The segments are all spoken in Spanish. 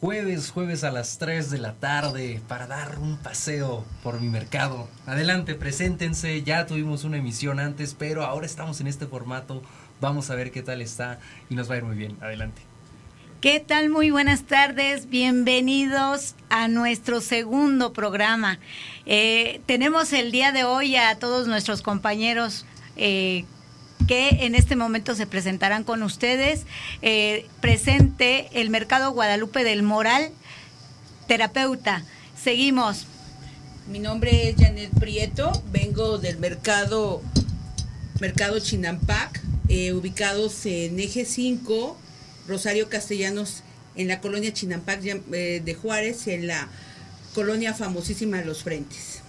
jueves, jueves a las 3 de la tarde para dar un paseo por mi mercado. Adelante, preséntense, ya tuvimos una emisión antes, pero ahora estamos en este formato, vamos a ver qué tal está y nos va a ir muy bien. Adelante. ¿Qué tal? Muy buenas tardes, bienvenidos a nuestro segundo programa. Eh, tenemos el día de hoy a todos nuestros compañeros eh, que en este momento se presentarán con ustedes. Eh, presente el Mercado Guadalupe del Moral, terapeuta. Seguimos. Mi nombre es Janet Prieto, vengo del mercado, mercado Chinampac, ubicados en Eje 5 Rosario Castellanos en la colonia Chinampac eh, de Juárez en la colonia famosísima de Los Frentes.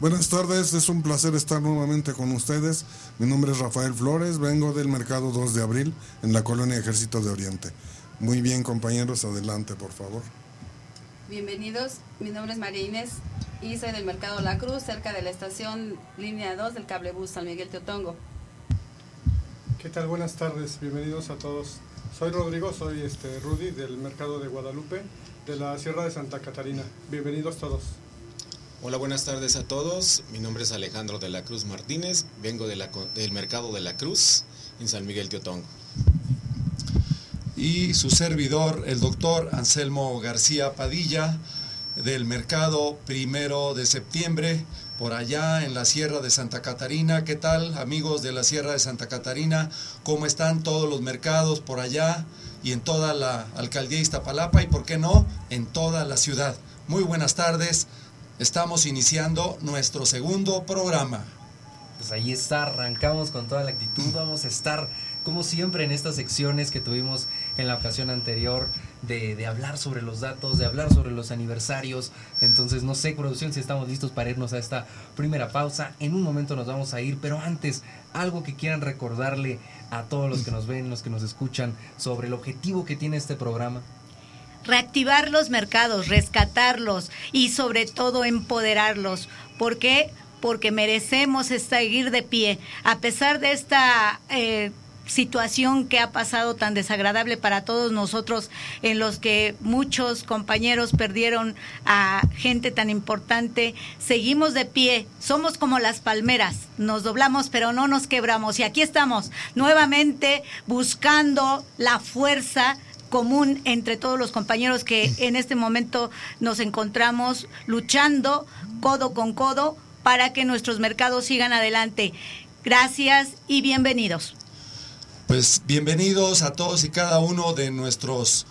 Buenas tardes, es un placer estar nuevamente con ustedes. Mi nombre es Rafael Flores, vengo del mercado 2 de abril en la colonia Ejército de Oriente. Muy bien compañeros, adelante por favor. Bienvenidos, mi nombre es María Inés y soy del mercado La Cruz, cerca de la estación línea 2 del cablebús San Miguel Teotongo. ¿Qué tal? Buenas tardes, bienvenidos a todos soy Rodrigo, soy este Rudy del Mercado de Guadalupe, de la Sierra de Santa Catarina. Bienvenidos todos. Hola, buenas tardes a todos. Mi nombre es Alejandro de la Cruz Martínez, vengo de del Mercado de la Cruz en San Miguel Teotongo. Y su servidor, el doctor Anselmo García Padilla, del Mercado Primero de Septiembre, por allá en la Sierra de Santa Catarina. ¿Qué tal amigos de la Sierra de Santa Catarina? ¿Cómo están todos los mercados por allá y en toda la alcaldía Iztapalapa y por qué no en toda la ciudad? Muy buenas tardes. Estamos iniciando nuestro segundo programa. Pues ahí está, arrancamos con toda la actitud, vamos a estar como siempre en estas secciones que tuvimos en la ocasión anterior de, hablar sobre los datos, de hablar sobre los aniversarios. Entonces, no sé, producción, si estamos listos para irnos a esta primera pausa. En un momento nos vamos a ir, pero antes, algo que quieran recordarle a todos los que nos ven, los que nos escuchan, sobre el objetivo que tiene este programa reactivar los mercados, rescatarlos y sobre todo empoderarlos. ¿Por qué? Porque merecemos seguir de pie. A pesar de esta eh, situación que ha pasado tan desagradable para todos nosotros, en los que muchos compañeros perdieron a gente tan importante, seguimos de pie, somos como las palmeras, nos doblamos pero no nos quebramos y aquí estamos nuevamente buscando la fuerza común entre todos los compañeros que en este momento nos encontramos luchando codo con codo para que nuestros mercados sigan adelante. Gracias y bienvenidos. Pues bienvenidos a todos y cada uno de nuestros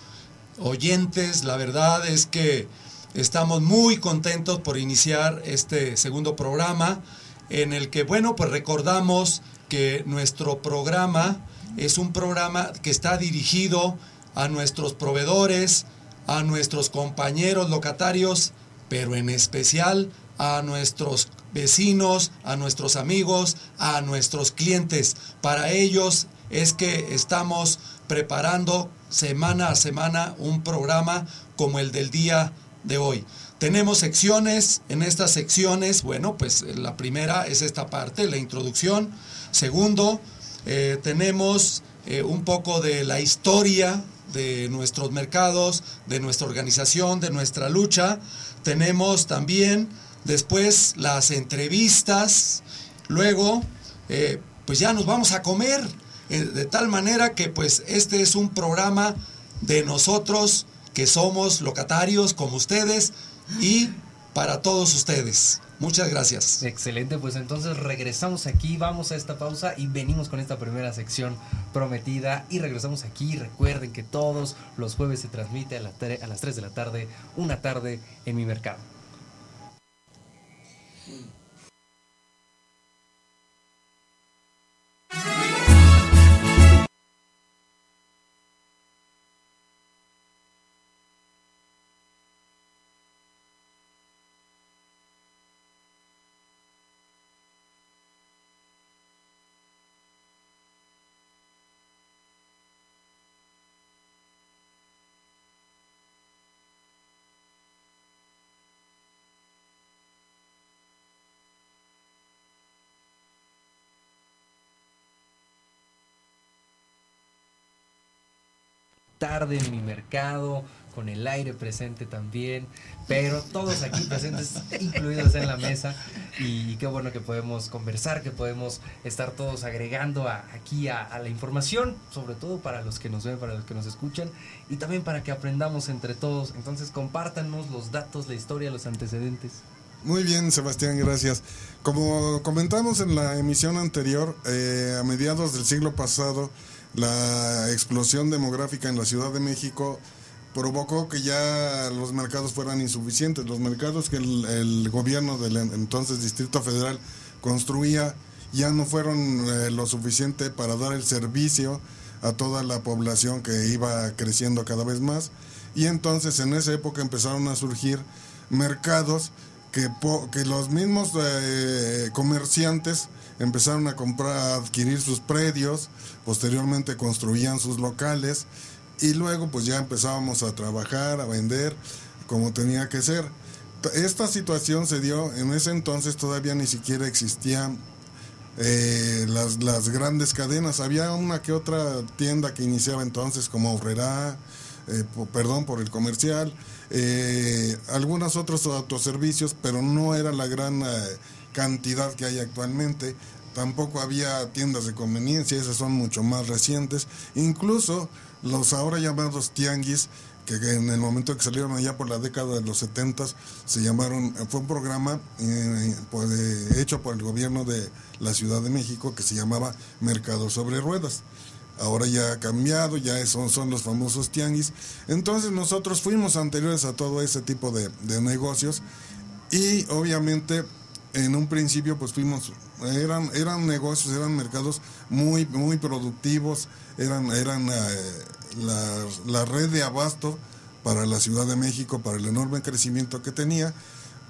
oyentes. La verdad es que estamos muy contentos por iniciar este segundo programa en el que, bueno, pues recordamos que nuestro programa es un programa que está dirigido a nuestros proveedores, a nuestros compañeros locatarios, pero en especial a nuestros vecinos, a nuestros amigos, a nuestros clientes. Para ellos es que estamos preparando semana a semana un programa como el del día de hoy. Tenemos secciones, en estas secciones, bueno, pues la primera es esta parte, la introducción. Segundo, eh, tenemos eh, un poco de la historia de nuestros mercados, de nuestra organización, de nuestra lucha. Tenemos también después las entrevistas. Luego, eh, pues ya nos vamos a comer. Eh, de tal manera que pues este es un programa de nosotros que somos locatarios como ustedes y para todos ustedes. Muchas gracias. Excelente, pues entonces regresamos aquí, vamos a esta pausa y venimos con esta primera sección prometida y regresamos aquí. Recuerden que todos los jueves se transmite a, a las 3 de la tarde, una tarde en mi mercado. Tarde en mi mercado. con el aire presente también, pero todos aquí presentes, incluidos en la mesa. Y qué bueno que podemos conversar, que podemos estar todos agregando aquí a, a, la información, sobre todo para los que nos ven, para los que nos escuchan, y también para que aprendamos entre todos. Entonces compártanos los datos, la historia, los antecedentes. Muy bien, Sebastián, gracias. Como comentamos en la emisión anterior, eh, a mediados del siglo pasado, la explosión demográfica en la Ciudad de México provocó que ya los mercados fueran insuficientes. Los mercados que el, gobierno del entonces Distrito Federal construía ya no fueron eh, lo suficiente para dar el servicio a toda la población que iba creciendo cada vez más. Y entonces en esa época empezaron a surgir mercados que, que los mismos eh, comerciantes empezaron a comprar, a adquirir sus predios, posteriormente construían sus locales y luego pues ya empezábamos a trabajar, a vender como tenía que ser. Esta situación se dio, en ese entonces todavía ni siquiera existían eh, las, las, grandes cadenas, había una que otra tienda que iniciaba entonces como Horrera, eh, perdón por el comercial, eh, algunos otros autoservicios, pero no era la gran eh, cantidad que hay actualmente. Tampoco había tiendas de conveniencia, esas son mucho más recientes. Incluso los ahora llamados tianguis, que en el momento que salieron allá por la década de los 70 se llamaron, fue un programa eh, pues, hecho por el gobierno de la Ciudad de México que se llamaba Mercado sobre Ruedas ahora ya ha cambiado, ya son, son los famosos tianguis. Entonces nosotros fuimos anteriores a todo ese tipo de, negocios y obviamente en un principio pues fuimos, eran, eran negocios, eran mercados muy, muy productivos, eran, eran eh, la, la red de abasto para la Ciudad de México, para el enorme crecimiento que tenía,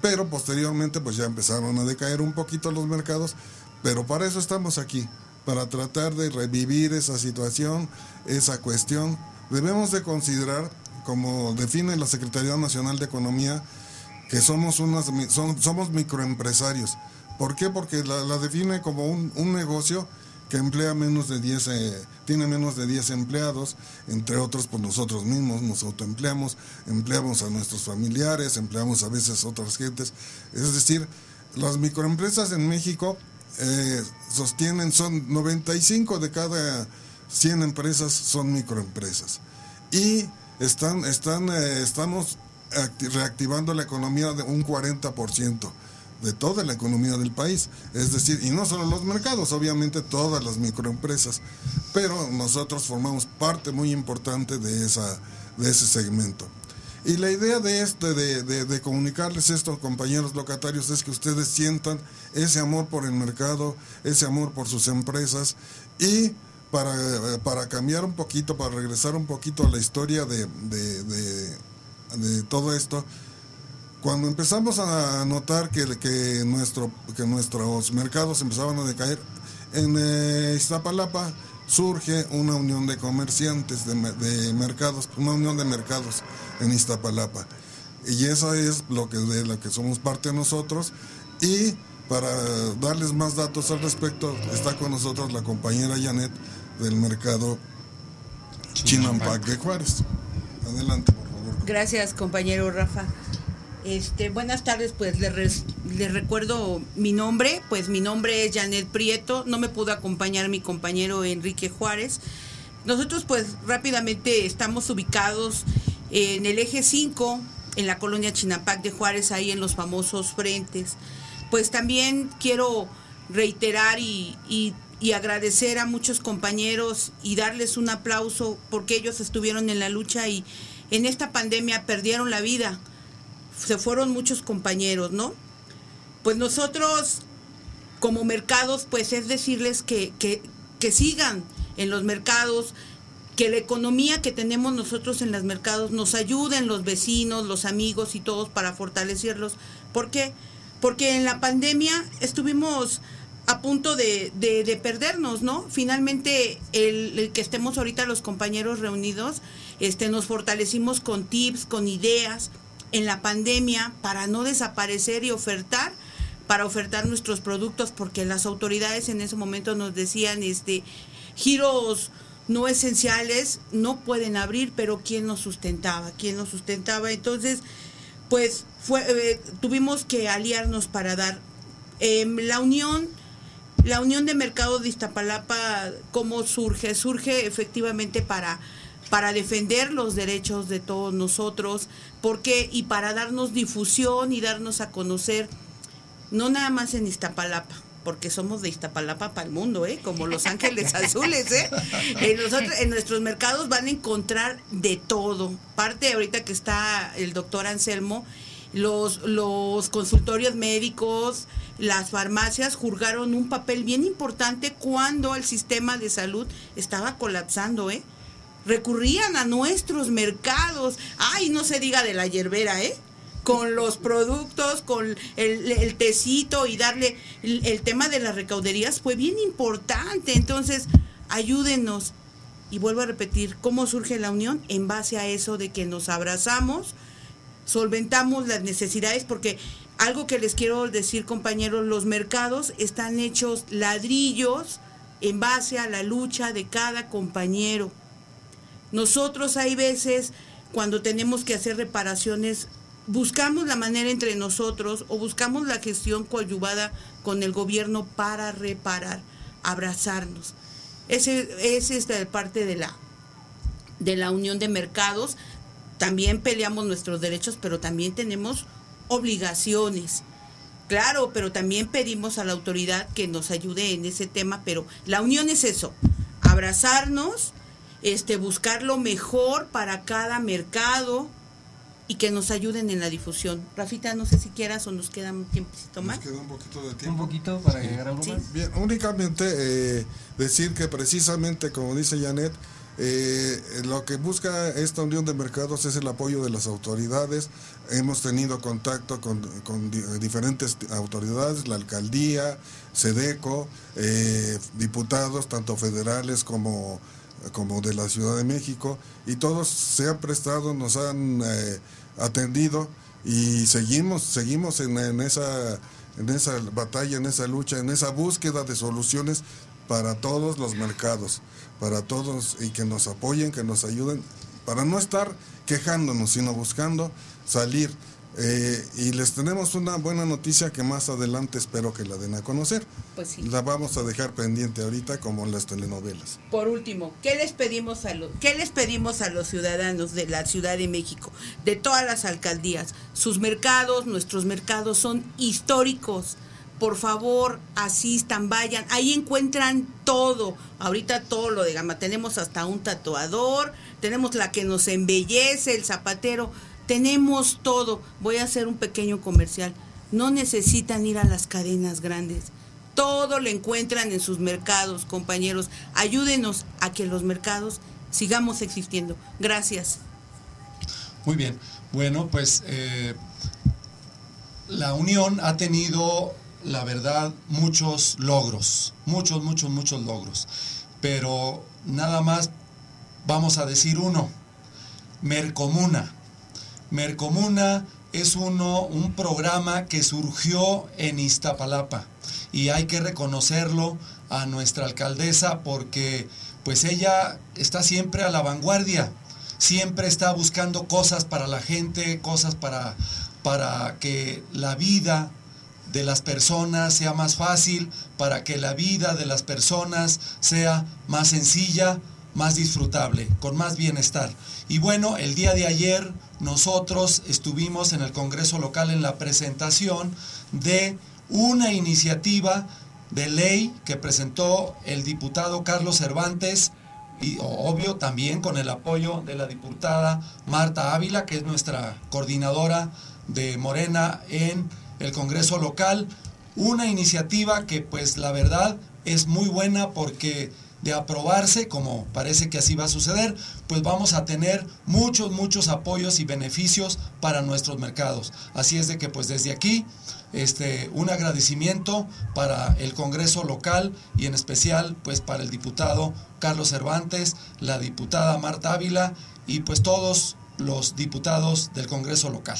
pero posteriormente pues ya empezaron a decaer un poquito los mercados, pero para eso estamos aquí, para tratar de revivir esa situación, esa cuestión. Debemos de considerar, como define la Secretaría Nacional de Economía, que somos, unas, somos microempresarios. ¿Por qué? Porque la, define como un, negocio que emplea menos de 10, eh, tiene menos de 10 empleados, entre otros por pues nosotros mismos nos autoempleamos, empleamos a nuestros familiares, empleamos a veces a otras gentes. Es decir, las microempresas en México eh, sostienen, son 95 de cada 100 empresas son microempresas. Y están, están, eh, estamos reactivando la economía de un 40% de toda la economía del país. Es decir, y no solo los mercados, obviamente todas las microempresas, pero nosotros formamos parte muy importante de, esa, de ese segmento. Y la idea de, este, de, de, comunicarles esto, compañeros locatarios, es que ustedes sientan ese amor por el mercado, ese amor por sus empresas y para, para cambiar un poquito, para regresar un poquito a la historia de, de todo esto, cuando empezamos a notar que, que, nuestro, que nuestros mercados empezaban a decaer, en eh, Iztapalapa surge una unión de comerciantes de, mercados, una unión de mercados en Iztapalapa. Y eso es lo que, de lo que somos parte nosotros. Y para darles más datos al respecto, está con nosotros la compañera Janet del mercado Chinampac de Juárez. Adelante. Gracias, compañero Rafa. Este, buenas tardes, pues les, recuerdo mi nombre, pues mi nombre es Janet Prieto, no me pudo acompañar mi compañero Enrique Juárez. Nosotros pues rápidamente estamos ubicados en el eje 5, en la colonia Chinapac de Juárez, ahí en los famosos frentes. Pues también quiero reiterar y, y agradecer a muchos compañeros y darles un aplauso porque ellos estuvieron en la lucha y en esta pandemia perdieron la vida se fueron muchos compañeros, ¿no? Pues nosotros como mercados, pues es decirles que, que, que sigan en los mercados, que la economía que tenemos nosotros en los mercados nos ayuden los vecinos, los amigos y todos para fortalecerlos. ¿Por qué? Porque en la pandemia estuvimos a punto de, de, perdernos, ¿no? Finalmente, el, el, que estemos ahorita los compañeros reunidos, este, nos fortalecimos con tips, con ideas, en la pandemia para no desaparecer y ofertar para ofertar nuestros productos porque las autoridades en ese momento nos decían este giros no esenciales no pueden abrir, pero ¿quién nos sustentaba? ¿Quién nos sustentaba? Entonces, pues fue, eh, tuvimos que aliarnos para dar em, la unión. La Unión de Mercado de Iztapalapa, ¿cómo surge? Surge efectivamente para, para defender los derechos de todos nosotros, porque y para darnos difusión y darnos a conocer, no nada más en Iztapalapa, porque somos de Iztapalapa para el mundo, ¿eh? como Los Ángeles Azules. ¿eh? En, nosotros, en nuestros mercados van a encontrar de todo. Parte ahorita que está el doctor Anselmo, los, los consultorios médicos, las farmacias jugaron un papel bien importante cuando el sistema de salud estaba colapsando, ¿eh? Recurrían a nuestros mercados. Ay, no se diga de la hierbera, ¿eh? con los productos, con el, tecito y darle el, el, tema de las recauderías fue bien importante. Entonces, ayúdenos. Y vuelvo a repetir, ¿cómo surge la unión? En base a eso de que nos abrazamos, solventamos las necesidades, porque algo que les quiero decir, compañeros, los mercados están hechos ladrillos en base a la lucha de cada compañero. Nosotros hay veces cuando tenemos que hacer reparaciones buscamos la manera entre nosotros o buscamos la gestión coadyuvada con el gobierno para reparar, abrazarnos. Ese, ese es parte de la, de la unión de mercados. También peleamos nuestros derechos, pero también tenemos obligaciones. Claro, pero también pedimos a la autoridad que nos ayude en ese tema, pero la unión es eso, abrazarnos, este, buscar lo mejor para cada mercado, y que nos ayuden en la difusión. Rafita, no sé si quieras o nos queda un tiempecito más. Nos queda un poquito de tiempo. Un poquito para sí. llegar a algo sí. más. Bien, únicamente eh, decir que precisamente, como dice Janet, eh, lo que busca esta unión de mercados es el apoyo de las autoridades. Hemos tenido contacto con, diferentes autoridades, la alcaldía, SEDECO, eh, diputados, tanto federales como como de la Ciudad de México, y todos se han prestado, nos han eh, atendido y seguimos, seguimos en, esa, en esa batalla, en esa lucha, en esa búsqueda de soluciones para todos los mercados, para todos y que nos apoyen, que nos ayuden, para no estar quejándonos, sino buscando salir. Eh, y les tenemos una buena noticia que más adelante espero que la den a conocer. Pues sí. La vamos a dejar pendiente ahorita como las telenovelas. Por último, ¿qué les pedimos a los qué les pedimos a los ciudadanos de la Ciudad de México, de todas las alcaldías? Sus mercados, nuestros mercados son históricos. Por favor, asistan, vayan. Ahí encuentran todo. Ahorita todo lo de gama. Tenemos hasta un tatuador, tenemos la que nos embellece, el zapatero tenemos todo. Voy a hacer un pequeño comercial. No necesitan ir a las cadenas grandes. Todo lo encuentran en sus mercados, compañeros. Ayúdenos a que los mercados sigamos existiendo. Gracias. Muy bien. Bueno, pues eh, la Unión ha tenido, la verdad, muchos logros. Muchos, muchos, muchos logros. Pero nada más vamos a decir uno. Mercomuna. Mercomuna es uno, un programa que surgió en Iztapalapa y hay que reconocerlo a nuestra alcaldesa porque pues ella está siempre a la vanguardia, siempre está buscando cosas para la gente, cosas para, para que la vida de las personas sea más fácil, para que la vida de las personas sea más sencilla, más disfrutable, con más bienestar. Y bueno, el día de ayer nosotros estuvimos en el Congreso local en la presentación de una iniciativa de ley que presentó el diputado Carlos Cervantes y obvio también con el apoyo de la diputada Marta Ávila, que es nuestra coordinadora de Morena en el Congreso local. Una iniciativa que pues la verdad es muy buena porque de aprobarse, como parece que así va a suceder, pues vamos a tener muchos, muchos apoyos y beneficios para nuestros mercados. Así es de que pues desde aquí, este, un agradecimiento para el Congreso local y en especial pues para el diputado Carlos Cervantes, la diputada Marta Ávila y pues todos los diputados del Congreso local.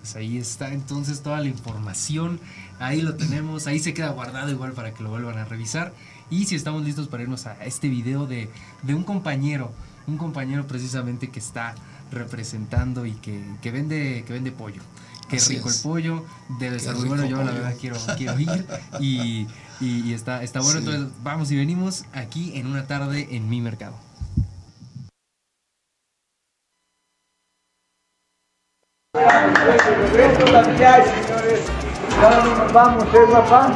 Pues ahí está entonces toda la información, ahí lo tenemos, ahí se queda guardado igual para que lo vuelvan a revisar. y si estamos listos para irnos a este video de, de un compañero, un compañero precisamente que está representando y que, que vende, que vende pollo. Qué Así rico es. el pollo, debe muy bueno, yo la pollo. verdad quiero, quiero ir y, y- y está, está bueno, Sí. entonces vamos y venimos aquí en una tarde en mi mercado. Hay, señores. Nos vamos, ¿eh, papá?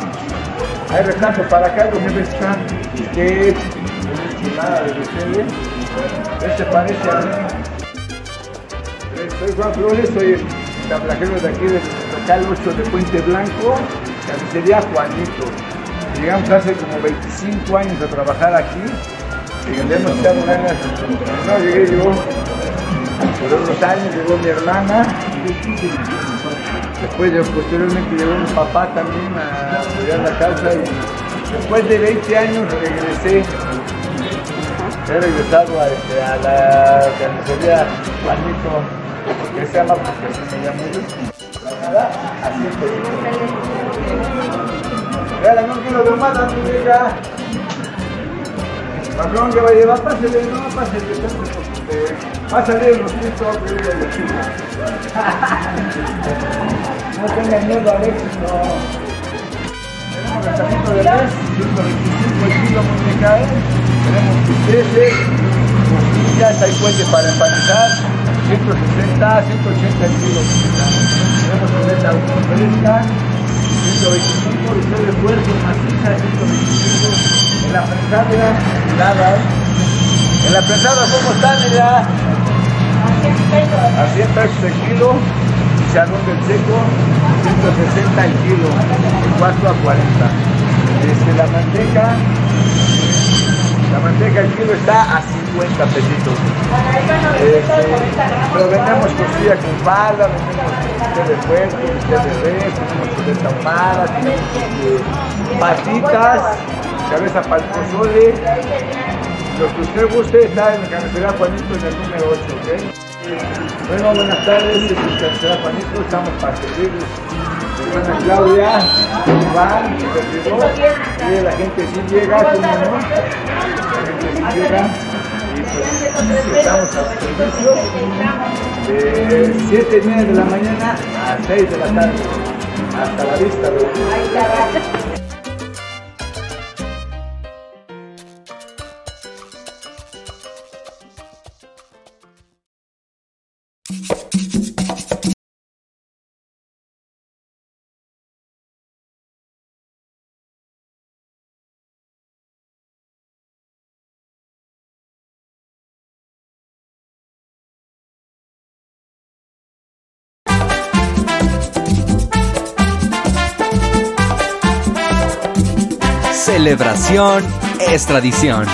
Hay retrato para acá, los están. Que es enchilada de ustedes. Este parece a mí. Eh, Soy Juan Flores, soy el tablajero de aquí del local 8 de Puente Blanco, carnicería Juanito. Llegamos hace como 25 años a trabajar aquí. Y le hemos echado ganas. No llegué yo, por unos años llegó mi hermana. Después, de- posteriormente llegó mi papá también a apoyar la causa. Y después de 20 años regresé. He regresado a, este, a la carnicería Juanito, que se llama porque así se llama ellos. Así es. Véala, no quiero de más, amiga. Patrón, que va a llevar? Pásale, no, pásale, pásale, pisos, que digo, los chicos. No tengan miedo al éxito. Tenemos lanzamiento de res, 125 el kilo muñeca, ¿eh? Tenemos pisteces, costillas, hay puente para empanizar, 160, 180 el kilo muñeca. Tenemos chuleta fresca, 125, y de fuerza, maciza, 125. En la prensada, nada, ¿eh? En la prensada, ¿cómo están, ya? A 100 pesos el kilo, chicharrón del seco, 160 el kilo, de 4 a 40. Este, la manteca, la manteca el kilo está a 50 pesitos. Este, pero vendemos costilla con falda, vendemos bistec de puerco, bistec de res, ahumada, tenemos este, patitas, cabeza para el pozole. Lo que usted guste está en la carretera Juanito en el número 8, ¿ok? Bueno, buenas tardes, estamos para servirles. Hermana Claudia, Iván, y la gente sí llega, ¿cómo no? La gente sí llega. Y pues estamos a servicio de 7 y media de la mañana a 6 de la tarde. Hasta la vista, bro. Celebración es tradición.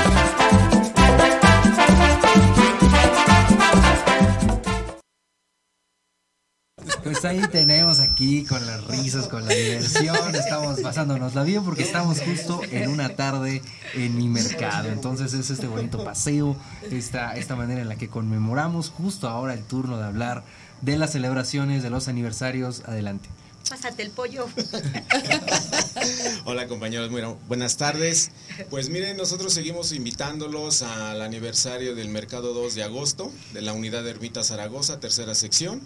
Pues ahí tenemos aquí con las risas, con la diversión, estamos pasándonosla bien porque estamos justo en una tarde en mi mercado. Entonces es este bonito paseo, esta, esta manera en la que conmemoramos justo ahora el turno de hablar de las celebraciones, de los aniversarios. Adelante. Pásate el pollo. Hola compañeros, bueno, buenas tardes. Pues miren, nosotros seguimos invitándolos al aniversario del Mercado 2 de agosto de la unidad de Ermita Zaragoza, tercera sección.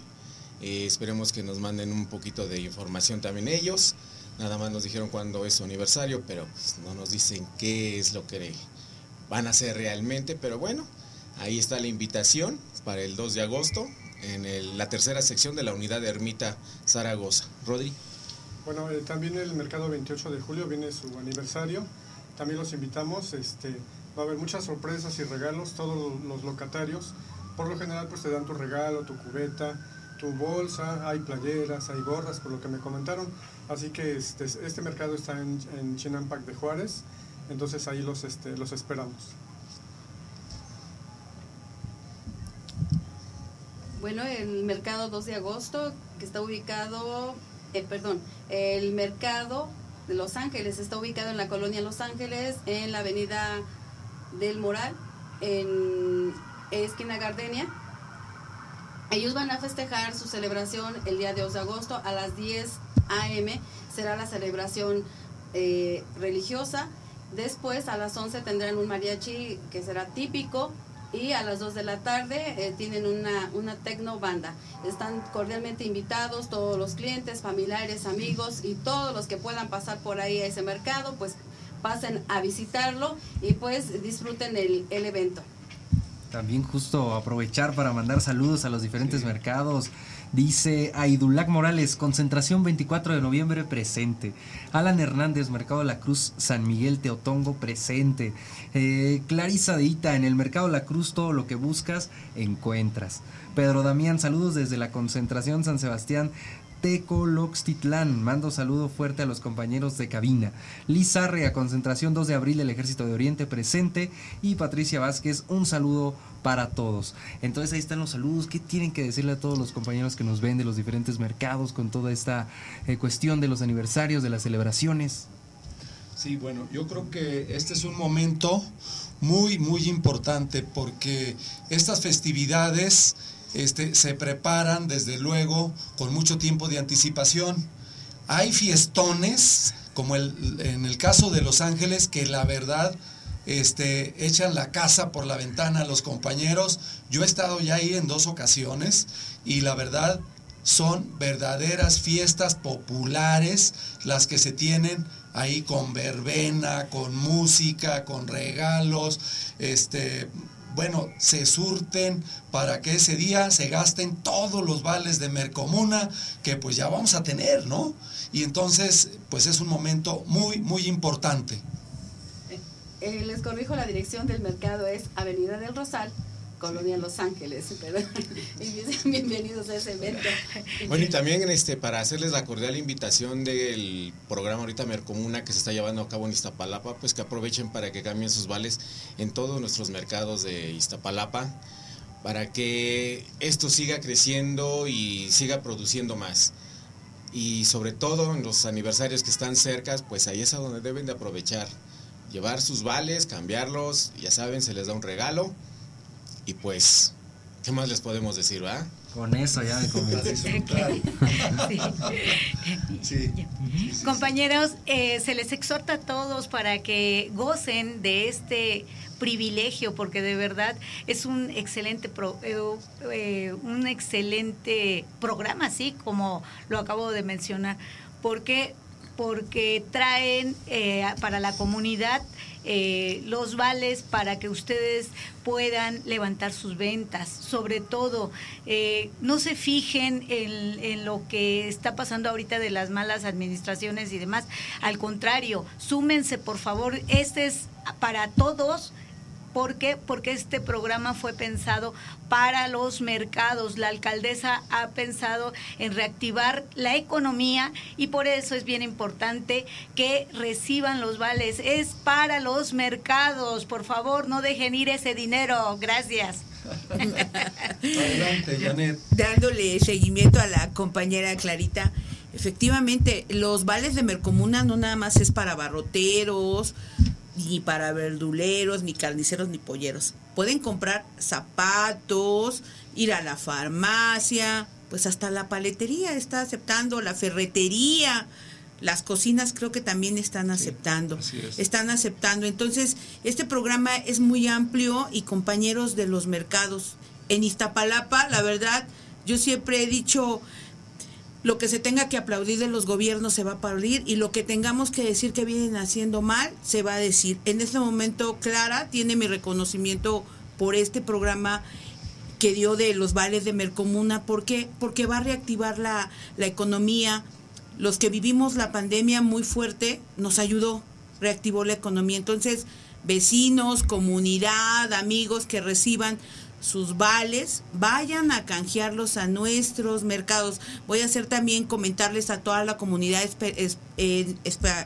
Eh, esperemos que nos manden un poquito de información también ellos. Nada más nos dijeron cuándo es su aniversario, pero pues, no nos dicen qué es lo que van a hacer realmente. Pero bueno, ahí está la invitación para el 2 de agosto en la tercera sección de la unidad de Ermita Zaragoza. Rodri. Bueno, eh, también el mercado 28 de julio viene su aniversario. También los invitamos. Este, va a haber muchas sorpresas y regalos. Todos los locatarios, por lo general, pues te dan tu regalo, tu cubeta, tu bolsa. Hay playeras, hay gorras, por lo que me comentaron. Así que este, este mercado está en, en Chinampac de Juárez. Entonces ahí los, este, los esperamos. Bueno, el mercado 2 de agosto, que está ubicado, eh, perdón, el mercado de Los Ángeles está ubicado en la colonia Los Ángeles, en la avenida del Moral, en esquina Gardenia. Ellos van a festejar su celebración el día 2 de agosto a las 10 a.m. Será la celebración eh, religiosa Después a las 11 tendrán un mariachi que será típico y a las 2 de la tarde eh, tienen una, una tecno banda. Están cordialmente invitados todos los clientes, familiares, amigos y todos los que puedan pasar por ahí a ese mercado, pues pasen a visitarlo y pues disfruten el, el evento. También justo aprovechar para mandar saludos a los diferentes mercados. Dice Aidulac Morales, concentración 24 de noviembre presente. Alan Hernández, Mercado La Cruz, San Miguel Teotongo presente. Eh, Clarisa Deita, en el Mercado La Cruz todo lo que buscas encuentras. Pedro Damián, saludos desde la concentración San Sebastián Tecoloxtitlán. Mando saludo fuerte a los compañeros de cabina. Liz Arre, a concentración 2 de abril del Ejército de Oriente presente. Y Patricia Vázquez, un saludo para todos. Entonces ahí están los saludos. ¿Qué tienen que decirle a todos los compañeros que nos ven de los diferentes mercados con toda esta eh, cuestión de los aniversarios, de las celebraciones? Sí, bueno, yo creo que este es un momento muy, muy importante porque estas festividades este, se preparan desde luego con mucho tiempo de anticipación. Hay fiestones, como en el caso de Los Ángeles, que la verdad este, echan la casa por la ventana a los compañeros. Yo he estado ya ahí en dos ocasiones y la verdad son verdaderas fiestas populares las que se tienen ahí con verbena, con música, con regalos, este, bueno, se surten para que ese día se gasten todos los vales de Mercomuna que pues ya vamos a tener, ¿no? Y entonces, pues es un momento muy, muy importante. Eh, les corrijo, la dirección del mercado es Avenida del Rosal, Colonia Los Ángeles. Pero, bienvenidos a ese evento. Bueno, y también este, para hacerles la cordial invitación del programa ahorita Mercomuna que se está llevando a cabo en Iztapalapa, pues que aprovechen para que cambien sus vales en todos nuestros mercados de Iztapalapa para que esto siga creciendo y siga produciendo más. Y sobre todo en los aniversarios que están cerca, pues ahí es a donde deben de aprovechar. Llevar sus vales, cambiarlos, ya saben, se les da un regalo. Y pues, ¿qué más les podemos decir, va? Con eso ya me convencí. Sí. Compañeros, eh, se les exhorta a todos para que gocen de este privilegio porque de verdad es un excelente pro, eh, eh, un excelente programa así como lo acabo de mencionar porque porque traen eh, para la comunidad eh, los vales para que ustedes puedan levantar sus ventas. Sobre todo, eh, no se fijen en, en, lo que está pasando ahorita de las malas administraciones y demás. Al contrario, súmense, por favor. Este es para todos ¿Por qué? Porque este programa fue pensado para los mercados. La alcaldesa ha pensado en reactivar la economía y por eso es bien importante que reciban los vales. Es para los mercados. Por favor, no dejen ir ese dinero. Gracias. Adelante, Janet. Dándole seguimiento a la compañera Clarita. Efectivamente, los vales de Mercomuna no nada más es para barroteros, ni para verduleros, ni carniceros, ni polleros. Pueden comprar zapatos, ir a la farmacia, pues hasta la paletería está aceptando, la ferretería, las cocinas creo que también están aceptando. Sí, es. Están aceptando. Entonces, este programa es muy amplio y compañeros de los mercados. En Iztapalapa, la verdad, yo siempre he dicho, lo que se tenga que aplaudir de los gobiernos se va a aplaudir y lo que tengamos que decir que vienen haciendo mal se va a decir. En este momento Clara tiene mi reconocimiento por este programa que dio de los vales de Mercomuna. ¿Por qué? Porque va a reactivar la, la economía. Los que vivimos la pandemia muy fuerte nos ayudó, reactivó la economía. Entonces, vecinos, comunidad, amigos que reciban sus vales, vayan a canjearlos a nuestros mercados. Voy a hacer también comentarles a toda la comunidad, eh,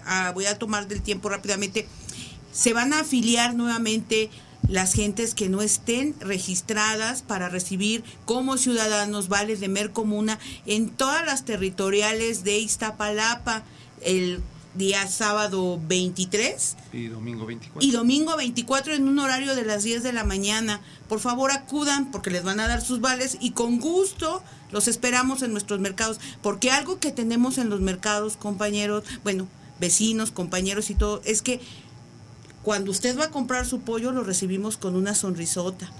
ah, voy a tomar del tiempo rápidamente, se van a afiliar nuevamente las gentes que no estén registradas para recibir como ciudadanos vales de Mercomuna en todas las territoriales de Iztapalapa. El día sábado 23 y domingo 24. Y domingo 24 en un horario de las 10 de la mañana. Por favor acudan porque les van a dar sus vales y con gusto los esperamos en nuestros mercados. Porque algo que tenemos en los mercados, compañeros, bueno, vecinos, compañeros y todo, es que cuando usted va a comprar su pollo lo recibimos con una sonrisota.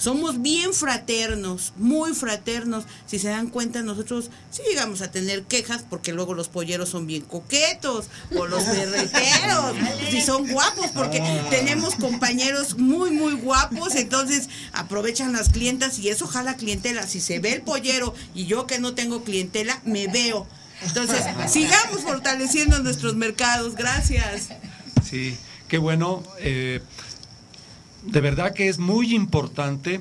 Somos bien fraternos, muy fraternos. Si se dan cuenta, nosotros sí llegamos a tener quejas porque luego los polleros son bien coquetos o los berreteros, si son guapos, porque tenemos compañeros muy, muy guapos, entonces aprovechan las clientas y eso jala clientela. Si se ve el pollero y yo que no tengo clientela, me veo. Entonces, sigamos fortaleciendo nuestros mercados. Gracias. Sí, qué bueno. eh, de verdad que es muy importante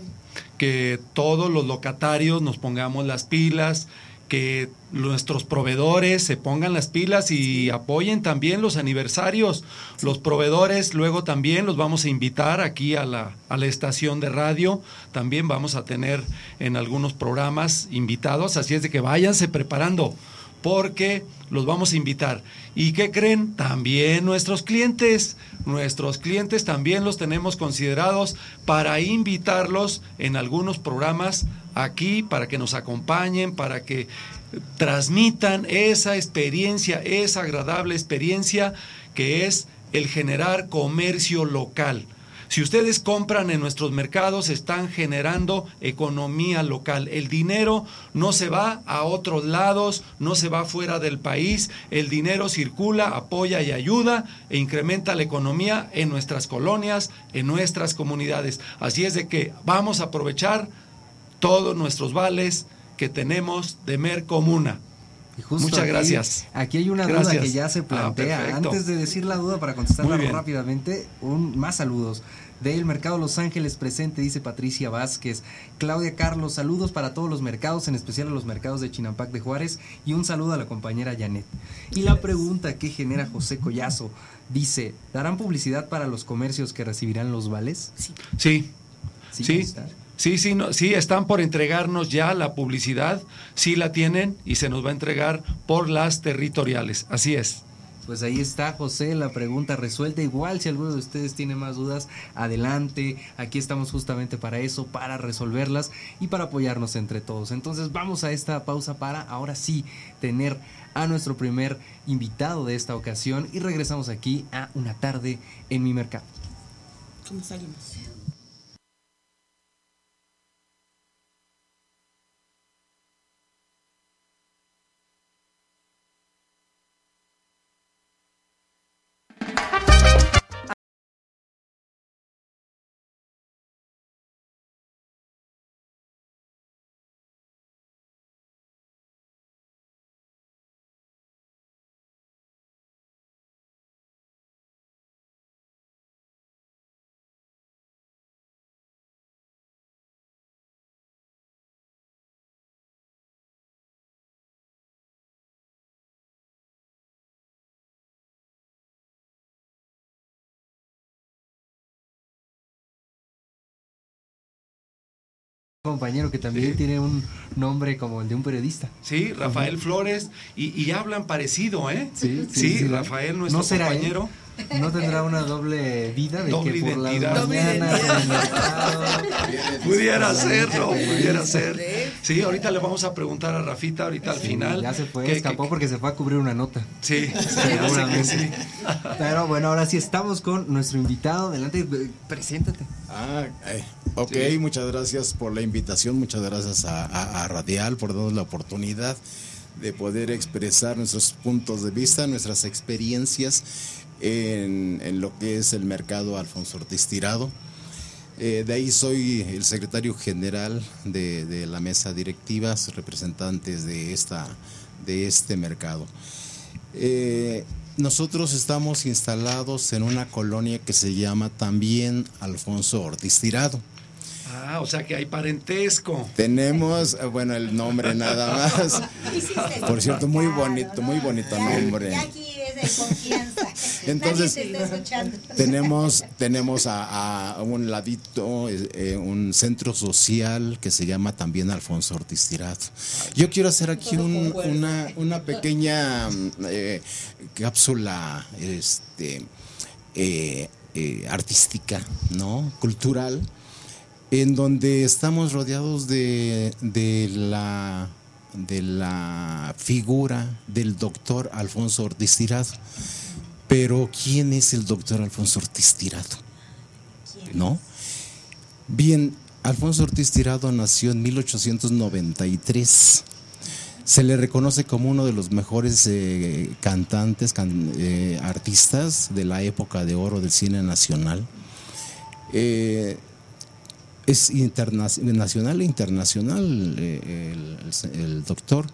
que todos los locatarios nos pongamos las pilas, que nuestros proveedores se pongan las pilas y apoyen también los aniversarios. Los proveedores luego también los vamos a invitar aquí a la, a la estación de radio. También vamos a tener en algunos programas invitados, así es de que váyanse preparando porque los vamos a invitar. ¿Y qué creen? También nuestros clientes. Nuestros clientes también los tenemos considerados para invitarlos en algunos programas aquí, para que nos acompañen, para que transmitan esa experiencia, esa agradable experiencia que es el generar comercio local. Si ustedes compran en nuestros mercados, están generando economía local. El dinero no se va a otros lados, no se va fuera del país. El dinero circula, apoya y ayuda e incrementa la economía en nuestras colonias, en nuestras comunidades. Así es de que vamos a aprovechar todos nuestros vales que tenemos de Mercomuna. Y justo Muchas aquí- gracias. Aquí hay una duda que ya se Ah, plantea. Antes de decir la duda, para contestarla rápidamente, un, más saludos. Del Mercado Los Ángeles presente, dice Patricia Vázquez. Claudia Carlos, saludos para todos los mercados, en especial a los mercados de Chinampac de Juárez. Y un saludo a la compañera Janet. Y la pregunta que genera José Collazo dice: ¿darán publicidad para los comercios que recibirán los vales? Sí. Sí, Sí, sí. Sí, sí, no, sí, están por entregarnos ya la publicidad, sí la tienen y se nos va a entregar por las territoriales, así es. Pues ahí está, José, la pregunta resuelta. Igual, si alguno de ustedes tiene más dudas, adelante. Aquí estamos justamente para eso, para resolverlas y para apoyarnos entre todos. Entonces, vamos a esta pausa para ahora sí tener a nuestro primer invitado de esta ocasión y regresamos aquí a una tarde en mi mercado. ¿Cómo salimos? Compañero que también Sí. tiene un nombre como el de un periodista. Sí, Rafael Flores, y, y hablan parecido, ¿eh? Sí, sí, Sí, sí. Rafael, nuestro ¿No será él? No tendrá una doble vida de Doble que por las identidad. Doble mañanas identidad. en el mercado, Pudiera serlo, pudiera ser. Sí, ahorita le vamos a preguntar a Rafita, ahorita al final. Ya se fue, que- escapó que- porque se fue a cubrir una nota. Sí, sí, sí. Pero bueno, ahora sí estamos con nuestro invitado. Adelante, eh, preséntate. Ah, eh, ok, Sí. muchas gracias por la invitación, muchas gracias a, a- a Radial por darnos la oportunidad de poder expresar nuestros puntos de vista, nuestras experiencias en, en lo que es el mercado Alfonso Ortiz Tirado. Eh, de ahí soy el secretario general de, de la mesa directiva, representantes de, esta, de este mercado. Eh, nosotros estamos instalados en una colonia que se llama también Alfonso Ortiz Tirado. Ah, o sea que hay parentesco. Tenemos, eh, bueno, el nombre nada más. Por cierto, muy bonito, muy bonito nombre. De confianza. Entonces, Nadie te está escuchando. Tenemos, tenemos a, a un ladito eh, eh, un centro social que se llama también Alfonso Ortiz Tirado. Yo quiero hacer aquí un- una, una pequeña mm, eh, cápsula este, eh, artística, ¿no? Cultural, en donde estamos rodeados de, de la de la figura del doctor Alfonso Ortiz Tirado. Pero ¿quién es el doctor Alfonso Ortiz Tirado? ¿No? Bien, Alfonso Ortiz Tirado nació en 1893. Se le reconoce como uno de los mejores eh, cantantes, can- eh, artistas de la época de oro del cine nacional. Eh, es interna- nacional e internacional eh, el, doctor.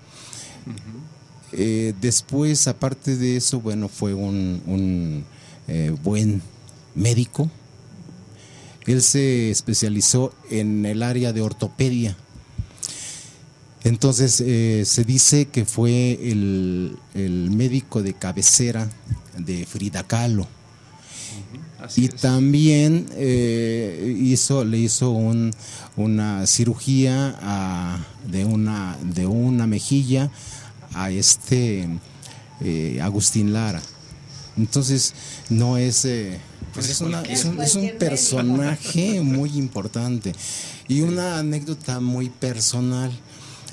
Eh, después, aparte de eso, bueno, fue un, un, eh, buen médico. Él se especializó en el área de ortopedia. Entonces, se dice que fue el, el médico de cabecera de Frida Kahlo. Y también eh, hizo, le hizo un- una cirugía a- de, una, de una mejilla a este eh, Agustín Lara. Entonces, no es, eh, pues es, una- es un, es un personaje muy importante. Y una anécdota muy personal.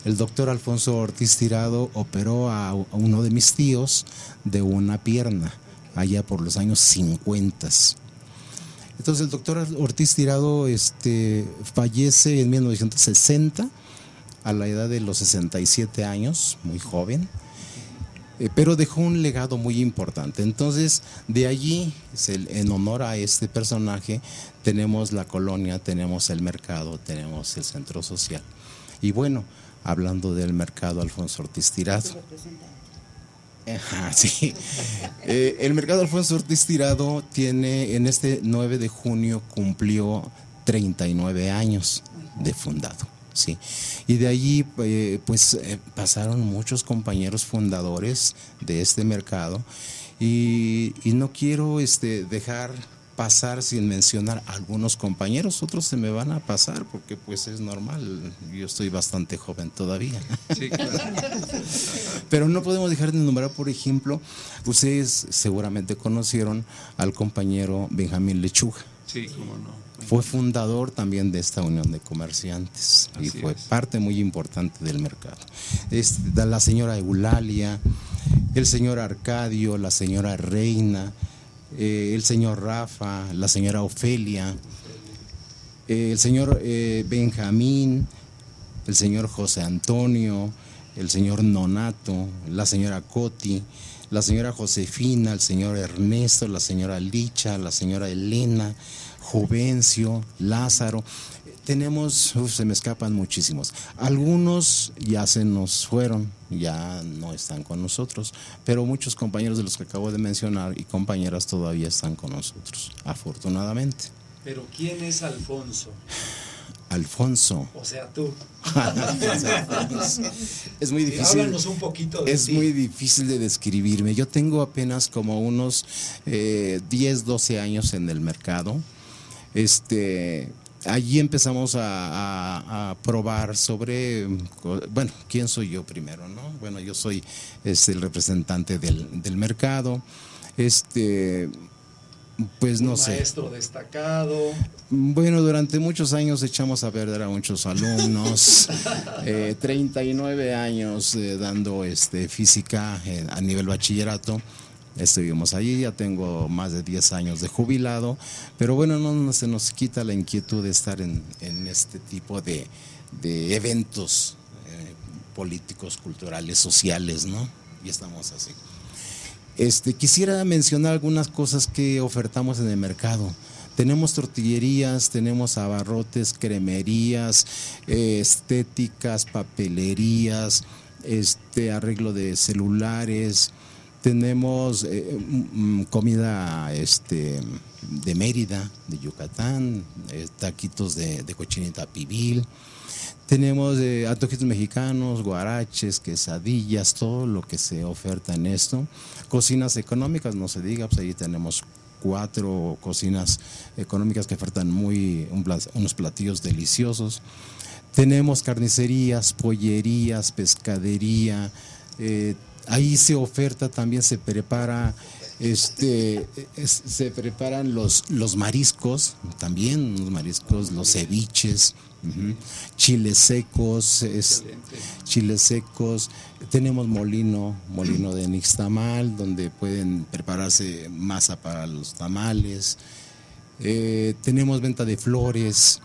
El doctor Alfonso Ortiz Tirado operó a a uno de mis tíos de una pierna, allá por los años 50. Entonces el doctor Ortiz Tirado este, fallece en 1960 a la edad de los 67 años, muy joven, eh, pero dejó un legado muy importante. Entonces de allí, en honor a este personaje, tenemos la colonia, tenemos el mercado, tenemos el centro social. Y bueno, hablando del mercado Alfonso Ortiz Tirado. Sí. Eh, el mercado Alfonso Ortiz Tirado tiene, en este 9 de junio cumplió 39 años de fundado. Sí. Y de allí, eh, pues, eh, pasaron muchos compañeros fundadores de este mercado. Y, y no quiero este, dejar pasar sin mencionar a algunos compañeros, otros se me van a pasar porque pues es normal, yo estoy bastante joven todavía. Sí, claro. Pero no podemos dejar de nombrar, por ejemplo, ustedes seguramente conocieron al compañero Benjamín Lechuga. Sí, cómo no. Fue fundador también de esta unión de comerciantes y fue es. parte muy importante del mercado. Este, la señora Eulalia, el señor Arcadio, la señora Reina, eh, el señor Rafa, la señora Ofelia, eh, el señor eh, Benjamín, el señor José Antonio, el señor Nonato, la señora Coti, la señora Josefina, el señor Ernesto, la señora Licha, la señora Elena, Juvencio, Lázaro. Tenemos, uf, se me escapan muchísimos. Algunos ya se nos fueron, ya no están con nosotros, pero muchos compañeros de los que acabo de mencionar y compañeras todavía están con nosotros, afortunadamente. Pero ¿quién es Alfonso? Alfonso. O sea, tú. es muy difícil. Háblanos un poquito de Es ti. muy difícil de describirme. Yo tengo apenas como unos eh, 10, 12 años en el mercado. Este, allí empezamos a, a- a probar sobre, bueno, ¿quién soy yo primero? no? Bueno, yo soy este, el representante del, del mercado. Este, pues no Un sé. Maestro destacado. Bueno, durante muchos años echamos a perder a muchos alumnos. Eh, 39 años eh, dando este, física eh, a nivel bachillerato. Estuvimos allí, ya tengo más de 10 años de jubilado, pero bueno, no, se nos quita la inquietud de estar en, este tipo de, de eventos eh, políticos, culturales, sociales, ¿no? Y estamos así. Este, quisiera mencionar algunas cosas que ofertamos en el mercado. Tenemos tortillerías, tenemos abarrotes, cremerías, eh, estéticas, papelerías, este, arreglo de celulares, tenemos eh, mm, mm, comida este, de Mérida, de Yucatán, eh, taquitos de, cochinita pibil. Tenemos eh, antojitos mexicanos, guaraches, quesadillas, todo lo que se oferta en esto. Cocinas económicas, no se diga, pues ahí tenemos cuatro cocinas económicas que ofertan muy, unos platillos deliciosos. Tenemos carnicerías, pollerías, pescadería. Ahí se oferta, también se prepara Este, es- se preparan los, los mariscos, también los mariscos, los ceviches, chiles secos, es- chiles secos. Tenemos molino, molino de nixtamal, donde pueden prepararse masa para los tamales. Eh, tenemos venta de flores.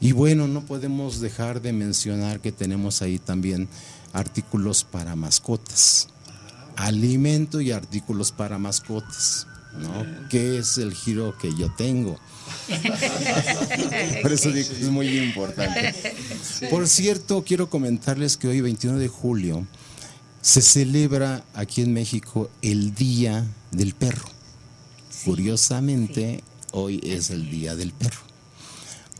Y bueno, no podemos dejar de mencionar que tenemos ahí también artículos para mascotas. Alimento y artículos para mascotas. ¿no? Que es el giro que yo tengo. Por eso digo que es muy importante. Por cierto, quiero comentarles que hoy, 21 de julio, se celebra aquí en México el Día del Perro. Curiosamente, hoy es el Día del Perro.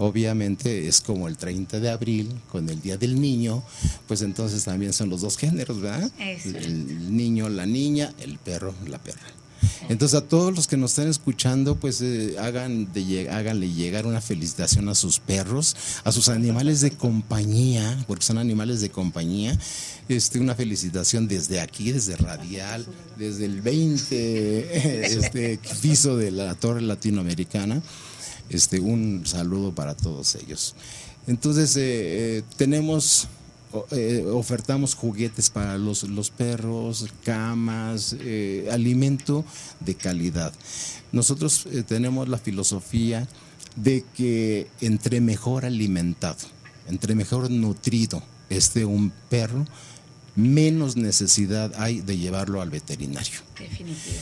Obviamente es como el 30 de abril con el Día del Niño, pues entonces también son los dos géneros, ¿verdad? El niño, la niña, el perro, la perra. Entonces a todos los que nos están escuchando, pues eh, hagan de, háganle llegar una felicitación a sus perros, a sus animales de compañía, porque son animales de compañía. Este, una felicitación desde aquí, desde Radial, desde el 20 este, piso de la Torre Latinoamericana. Este, un saludo para todos ellos. Entonces, eh, eh, tenemos, eh, ofertamos juguetes para los, los perros, camas, alimento de calidad. Nosotros tenemos la filosofía de que entre mejor alimentado, entre mejor nutrido esté un perro, menos necesidad hay de llevarlo al veterinario. Definitivo.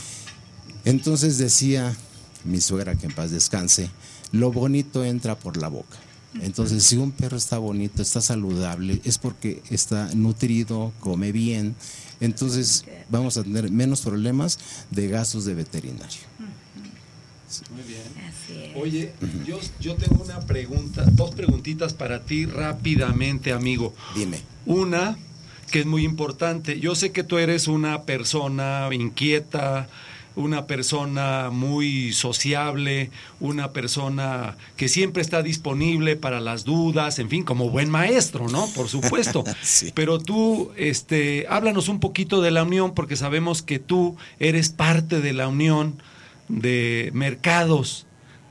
Entonces decía mi suegra que en paz descanse, lo bonito entra por la boca. Entonces, si un perro está bonito, está saludable, es porque está nutrido, come bien. Entonces, vamos a tener menos problemas de gastos de veterinario. Muy bien. Así es. Oye, yo, yo tengo una pregunta, dos preguntitas para ti rápidamente, amigo. Dime. Una, que es muy importante. Yo sé que tú eres una persona inquieta, una persona muy sociable, una persona que siempre está disponible para las dudas, en fin, como buen maestro, ¿no? Por supuesto. Sí. Pero tú, este, háblanos un poquito de la unión, porque sabemos que tú eres parte de la unión de mercados,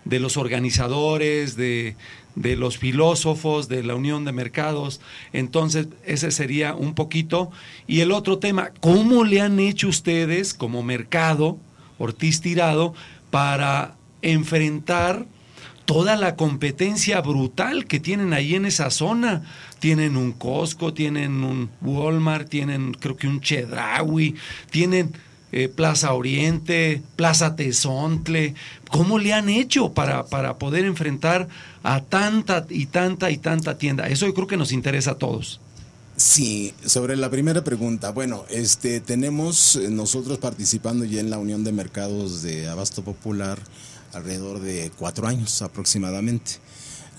de los organizadores, de, de los filósofos, de la unión de mercados. Entonces, ese sería un poquito. Y el otro tema, ¿cómo le han hecho ustedes como mercado, Ortiz Tirado, para enfrentar toda la competencia brutal que tienen ahí en esa zona. Tienen un Costco, tienen un Walmart, tienen creo que un Chedraui, tienen eh, Plaza Oriente, Plaza Tezontle. ¿Cómo le han hecho para, para poder enfrentar a tanta y tanta y tanta tienda? Eso yo creo que nos interesa a todos. Sí, sobre la primera pregunta, bueno, este tenemos eh, nosotros participando ya en la Unión de Mercados de Abasto Popular alrededor de cuatro años aproximadamente.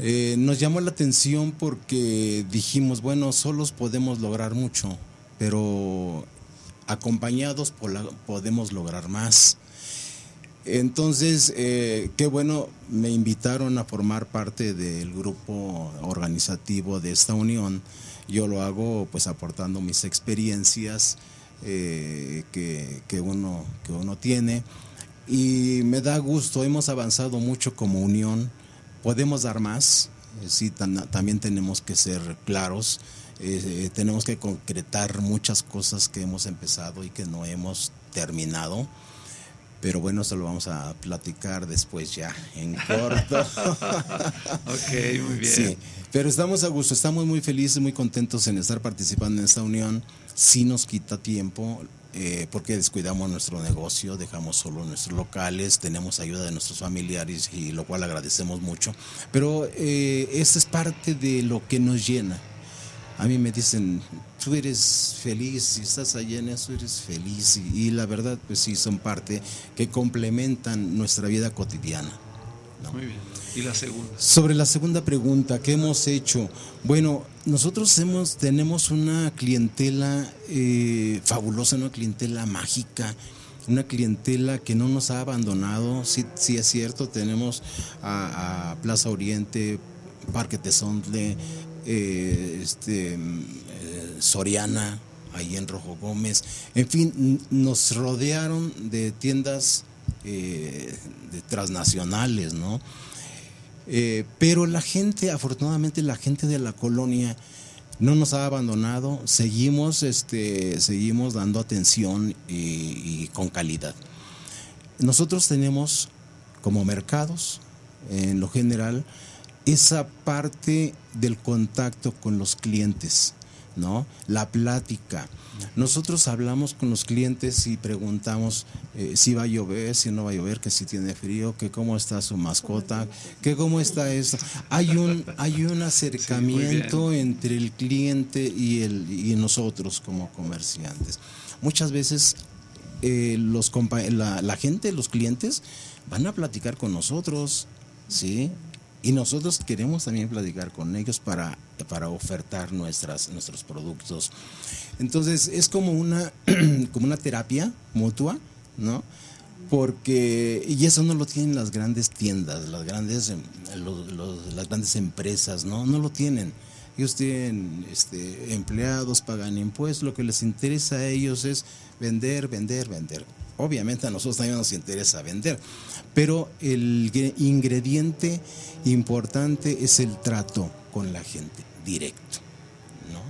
Eh, nos llamó la atención porque dijimos, bueno, solos podemos lograr mucho, pero acompañados podemos lograr más. Entonces, eh, qué bueno, me invitaron a formar parte del grupo organizativo de esta unión. Yo lo hago pues aportando mis experiencias eh, que, que uno, que uno tiene. Y me da gusto, hemos avanzado mucho como unión, podemos dar más, eh, sí, tan- también tenemos que ser claros, eh, tenemos que concretar muchas cosas que hemos empezado y que no hemos terminado. Pero bueno, eso lo vamos a platicar después ya, en corto. Ok, muy bien. Sí, pero estamos a gusto, estamos muy felices, muy contentos en estar participando en esta unión. Sí nos quita tiempo eh, porque descuidamos nuestro negocio, dejamos solo nuestros locales, tenemos ayuda de nuestros familiares y lo cual agradecemos mucho. Pero eh, esta es parte de lo que nos llena. A mí me dicen, tú eres feliz, si estás allá en eso eres feliz. Y, y la verdad, pues sí, son parte que complementan nuestra vida cotidiana. Muy bien. Y la segunda. Sobre la segunda pregunta, ¿qué hemos hecho? Bueno, nosotros hemos, tenemos una clientela eh, fabulosa, una clientela mágica, una clientela que no nos ha abandonado. Sí, sí es cierto, tenemos a, a Plaza Oriente, Parque Tezontle, eh, este, eh, Soriana, ahí en Rojo Gómez. En fin, nos rodearon de tiendas eh, de transnacionales, ¿no? Eh, pero la gente, afortunadamente la gente de la colonia no nos ha abandonado, seguimos, este, seguimos dando atención y, y con calidad. Nosotros tenemos como mercados, en lo general, esa parte del contacto con los clientes, ¿no? La plática. Nosotros hablamos con los clientes y preguntamos eh, si va a llover, si no va a llover, que si tiene frío, que cómo está su mascota, que cómo está esto. Hay un, hay un acercamiento entre el cliente y, el, y nosotros como comerciantes. Muchas veces eh, los la, la gente, los clientes, van a platicar con nosotros, ¿sí? Y nosotros queremos también platicar con ellos para, para ofertar nuestras, nuestros productos. Entonces es como una, como una terapia mutua, ¿no? Porque, y eso no lo tienen las grandes tiendas, las grandes, em, las grandes empresas, ¿no? No lo tienen. Ellos tienen este, empleados, pagan impuestos, lo que les interesa a ellos es vender, vender, vender. Obviamente a nosotros también nos interesa vender, pero el gre- ingrediente importante es el trato con la gente, directo, ¿no?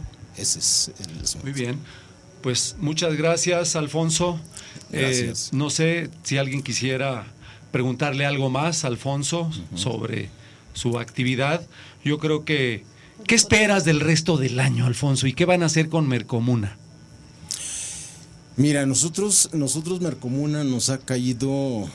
Ese es el asunto. Muy bien. Pues muchas gracias, Alfonso. Eh, Gracias. no sé si alguien quisiera preguntarle algo más, Alfonso, sobre su actividad. Yo creo que... ¿Qué esperas del resto del año, Alfonso? ¿Y qué van a hacer con Mercomuna? Mira, nosotros, nosotros Mercomuna nos ha caído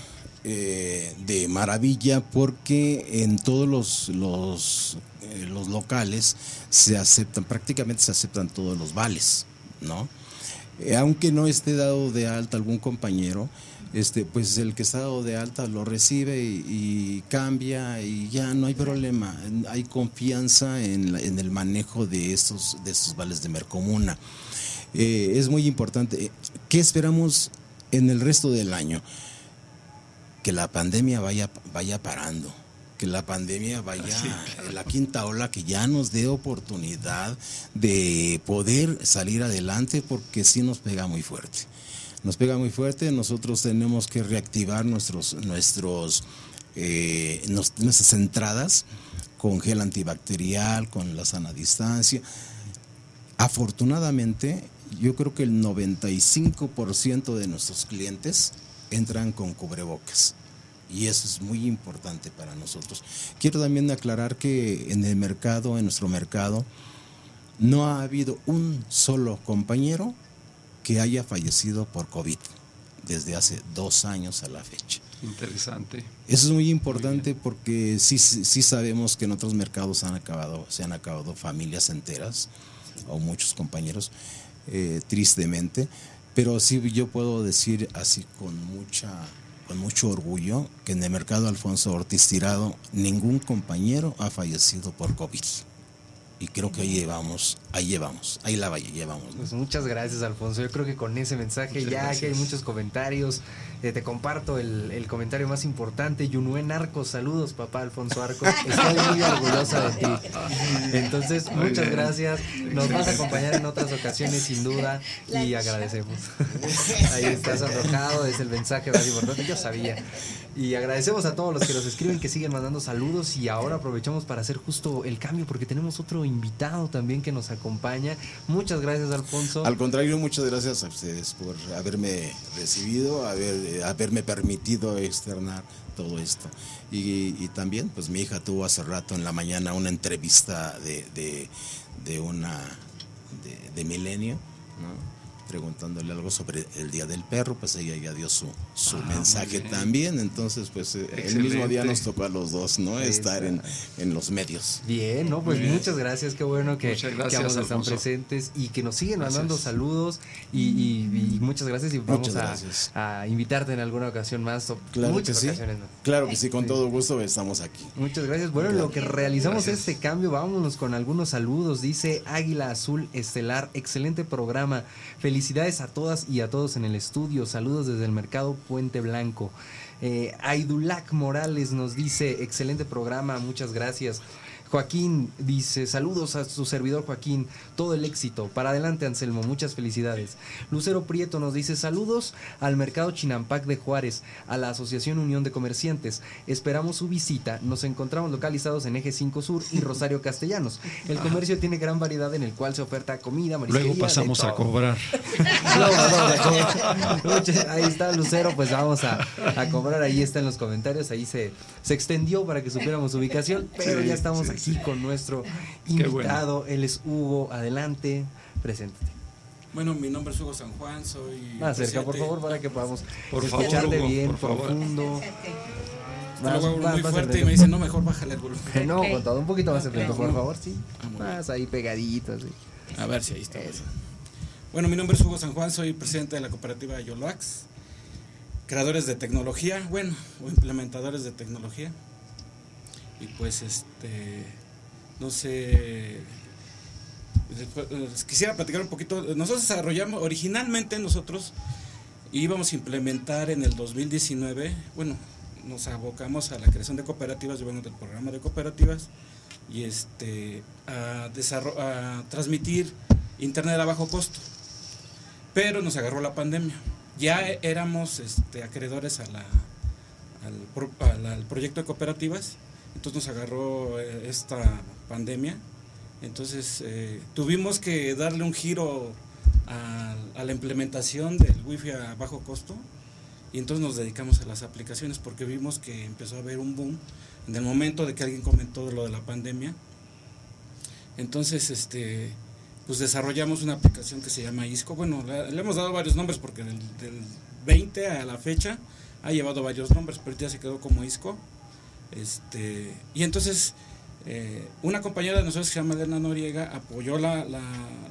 eh, de maravilla porque en todos los, los, eh, los locales se aceptan, prácticamente se aceptan todos los vales, ¿no? Eh, aunque no esté dado de alta algún compañero, este, pues el que está dado de alta lo recibe y, cambia y ya no hay problema. Hay confianza en, la- en el manejo de estos, de vales de Mercomuna. Es muy importante. ¿Qué esperamos en el resto del año? Que la pandemia vaya, vaya parando, que la pandemia vaya, la quinta ola, que ya nos dé oportunidad de poder salir adelante porque sí nos pega muy fuerte. Nos pega muy fuerte, nosotros tenemos que reactivar nuestros, nuestros, eh, nos- nuestras entradas con gel antibacterial, con la sana distancia. Afortunadamente, yo creo que el 95% de nuestros clientes entran con cubrebocas. Y eso es muy importante para nosotros. Quiero también aclarar que en el mercado, en nuestro mercado, no ha habido un solo compañero que haya fallecido por COVID desde hace dos años a la fecha. Interesante. Eso es muy importante porque sí, sí sí sabemos que en otros mercados han acabado, se han acabado familias enteras o muchos compañeros, eh, tristemente, pero sí yo puedo decir así con mucha con mucho orgullo que en el mercado Alfonso Ortiz Tirado ningún compañero ha fallecido por COVID. Y creo que ahí llevamos, ahí llevamos, ahí la vaya, llevamos. ¿no? Pues muchas gracias, Alfonso. Yo creo que con ese mensaje Muchas ya que hay muchos comentarios. eh, te comparto el, el comentario más importante. Yunuen Arcos, saludos, papá Alfonso Arcos. Estoy muy orgullosa de ti. Entonces, Muy muchas bien. gracias. Nos vas a acompañar en otras ocasiones, sin duda, y agradecemos. Ahí estás arrojado, es el mensaje más importante. Yo sabía. Y agradecemos a todos los que nos escriben, que siguen mandando saludos. Y ahora aprovechamos para hacer justo el cambio, porque tenemos otro invitado también que nos acompaña. Muchas gracias, Alfonso. Al contrario, muchas gracias a ustedes por haberme recibido, eh, haberme permitido externar todo esto. Y, también, pues mi hija tuvo hace rato en la mañana una entrevista de una de, de Milenio, ¿no? Preguntándole algo sobre el Día del Perro, pues ella ya dio su, su Ah, mensaje también, entonces pues eh, el mismo día nos tocó a los dos, ¿no? Ahí Estar en, en los medios. Bien, no, pues bien. muchas gracias, qué bueno que, Muchas que gracias, ambos están presentes y que nos siguen mandando Gracias. saludos y, y- y muchas gracias y vamos Muchas a, gracias. a invitarte en alguna ocasión más, o Claro muchas que sí. ocasiones más. Claro que sí, con todo gusto estamos aquí. Muchas gracias. Bueno, en lo que realizamos Gracias. este cambio, vámonos con algunos saludos. Dice Águila Azul Estelar, excelente programa. Felicidades a todas y a todos en el estudio. Saludos desde el mercado Puente Blanco. Eh, Aidulac Morales nos dice, excelente programa, muchas gracias. Joaquín dice, saludos a su servidor Joaquín, todo el éxito. Para adelante Anselmo, muchas felicidades. Lucero Prieto nos dice, saludos al Mercado Chinampac de Juárez, a la Asociación Unión de Comerciantes. Esperamos su visita. Nos encontramos localizados en Eje 5 Sur y Rosario Castellanos. El comercio tiene gran variedad en el cual se oferta comida, marisquería, Luego pasamos de a cobrar. Luego pasamos a cobrar. Muchas- Ahí está Lucero, pues vamos a, a cobrar. Ahí está en los comentarios. Ahí se, se extendió para que supiéramos su ubicación. Pero Sí, ya estamos sí, aquí con nuestro bueno. invitado. Él es Hugo. Adelante, preséntate. Bueno, mi nombre es Hugo San Juan, soy. Más cerca, por favor, para que podamos Por favor, escucharte Hugo, bien, por profundo. Muy más fuerte y me dicen, no, mejor bájale el volumen. No, Ok. con todo, un poquito más cerca, por favor, sí. Ah, Más ahí pegadito, sí. A ver si ahí está. Bueno, mi nombre es Hugo San Juan, soy presidente de la cooperativa Yoloax, creadores de tecnología, bueno, o implementadores de tecnología. Y pues, este, no sé, eh, quisiera platicar un poquito. Nosotros desarrollamos, originalmente nosotros íbamos a implementar en el 2019, bueno, nos abocamos a la creación de cooperativas, yo vengo del programa de cooperativas, y este, a, a transmitir internet a bajo costo. Pero nos agarró la pandemia. Ya éramos este, acreedores a la- al proyecto de cooperativas, entonces nos agarró eh, esta pandemia. Entonces eh, tuvimos que darle un giro a, a la implementación del wifi a bajo costo y entonces nos dedicamos a las aplicaciones porque vimos que empezó a haber un boom en el momento de que alguien comentó lo de la pandemia. Entonces, este, pues desarrollamos una aplicación que se llama ISCO. Bueno, le, le hemos dado varios nombres porque del, del 20 a la fecha ha llevado varios nombres, pero ya se quedó como ISCO. Este, y entonces, eh, una compañera de nosotros que se llama Elena Noriega apoyó la, la,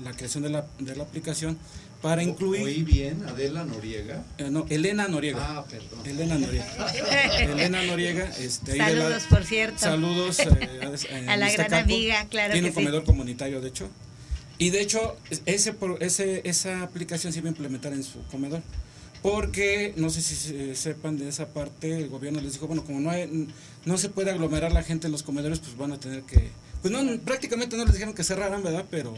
la creación de la, de la aplicación para incluir... Oí bien, Adela Noriega. Eh, no, Elena Noriega. Ah, perdón. Elena Noriega. Elena Noriega. Este, Saludos, por cierto. Saludos eh, eh, A la en gran Iztacalco. amiga, claro Tiene que un sí. comedor comunitario, de hecho. Y de hecho, ese, ese, esa aplicación se iba a implementar en su comedor. Porque, no sé si se- sepan de esa parte, el gobierno les dijo, bueno, como no, hay- no se puede aglomerar la gente en los comedores, pues van a tener que... Pues no, prácticamente no les dijeron que cerraran, ¿verdad? Pero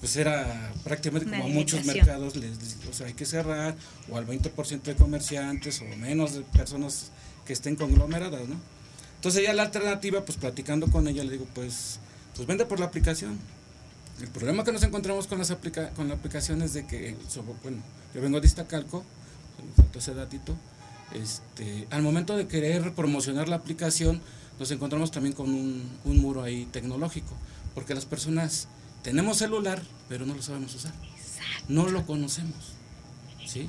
pues era prácticamente Una como a muchos mercados les, les- o sea, hay que cerrar, o al 20% de comerciantes, o menos de personas que estén conglomeradas, ¿no? Entonces ya la alternativa, pues platicando con ella, le digo, pues, pues vende por la aplicación. El problema que nos encontramos con, las aplica con la aplicación es de que, bueno, yo vengo de Iztacalco, me faltó ese datito, este, al momento de querer promocionar la aplicación, nos encontramos también con un, un muro ahí tecnológico, porque las personas tenemos celular, pero no lo sabemos usar, no lo conocemos, ¿sí?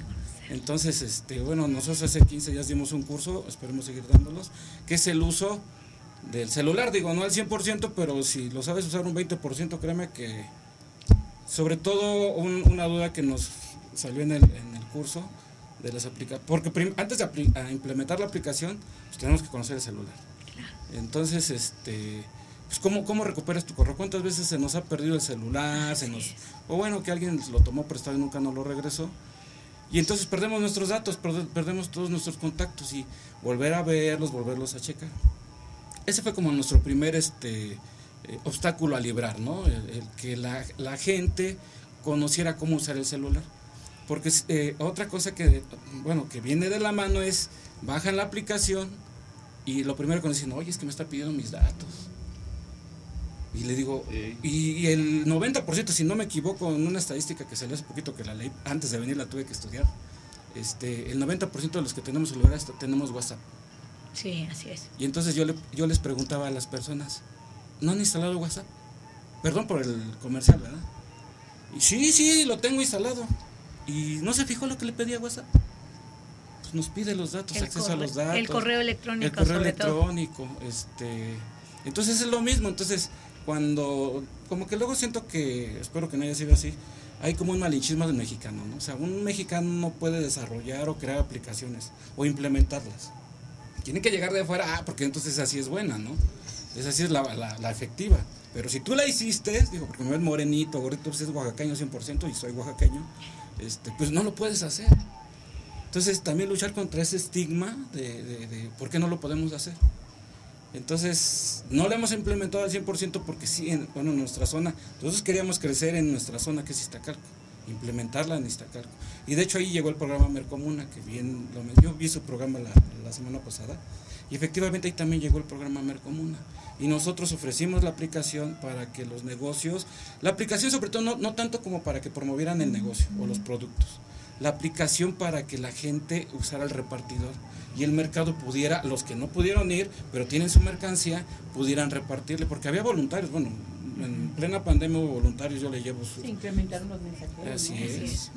Entonces, este, bueno, nosotros hace 15 días dimos un curso, esperemos seguir dándolos, que es el uso del celular, digo, no al 100%, pero si lo sabes usar un 20%, créeme que, sobre todo un- una duda que nos salió en el, en el curso de las aplicaciones, porque antes de a implementar la aplicación, pues tenemos que conocer el celular. Entonces, este, pues ¿cómo, ¿cómo recuperas tu correo? ¿Cuántas veces se nos ha perdido el celular? Se nos, o bueno, que alguien lo tomó prestado y nunca nos lo regresó. Y entonces perdemos nuestros datos, perde- perdemos todos nuestros contactos y volver a verlos, volverlos a checar. Ese fue como nuestro primer este, eh, obstáculo a librar, ¿no? El, el que la, la gente conociera cómo usar el celular. Porque eh, otra cosa que, bueno, que viene de la mano es, bajan la aplicación y lo primero que nos dicen, oye, es que me está pidiendo mis datos. Y le digo, y, y el 90%, si no me equivoco, en una estadística que salió hace poquito que la ley, antes de venir la tuve que estudiar, este, el 90% de los que tenemos celular hasta tenemos WhatsApp. Sí, así es. Y entonces yo, le, yo les preguntaba a las personas, ¿no han instalado WhatsApp? Perdón por el comercial, ¿verdad? Y sí, sí, lo tengo instalado. ¿Y no se fijó lo que le pedía WhatsApp? Pues nos pide los datos, El acceso a los datos. el correo electrónico, El correo sobre todo. electrónico, este... Entonces es lo mismo, entonces cuando, como que luego siento que, espero que no haya sido así, hay como un malinchismo del mexicano, ¿no? O sea, un mexicano no puede desarrollar o crear aplicaciones o implementarlas. Tiene que llegar de afuera, ah, porque entonces así es buena, ¿no? Esa sí es la, la, la efectiva. Pero si tú la hiciste, digo, porque me ves morenito, gordito, pues es oaxaqueño 100% y soy oaxaqueño, este, pues no lo puedes hacer. Entonces también luchar contra ese estigma de, por qué no lo podemos hacer. Entonces, no lo hemos implementado al 100% porque sí, en, bueno, en nuestra zona, nosotros queríamos crecer en nuestra zona que es Iztacalco, implementarla en Iztacalco. Y de hecho ahí llegó el programa Mercomuna, que bien, lo, yo vi su programa la, la semana pasada, y efectivamente ahí también llegó el programa Mercomuna. Y nosotros ofrecimos la aplicación para que los negocios, la aplicación sobre todo no, no tanto como para que promovieran el negocio o los productos, la aplicación para que la gente usara el repartidor y el mercado pudiera, los que no pudieron ir, pero tienen su mercancía, pudieran repartirle, porque había voluntarios, bueno, en plena pandemia hubo voluntarios, yo le llevo su... Se incrementaron los mensajeros. Así ¿no? es.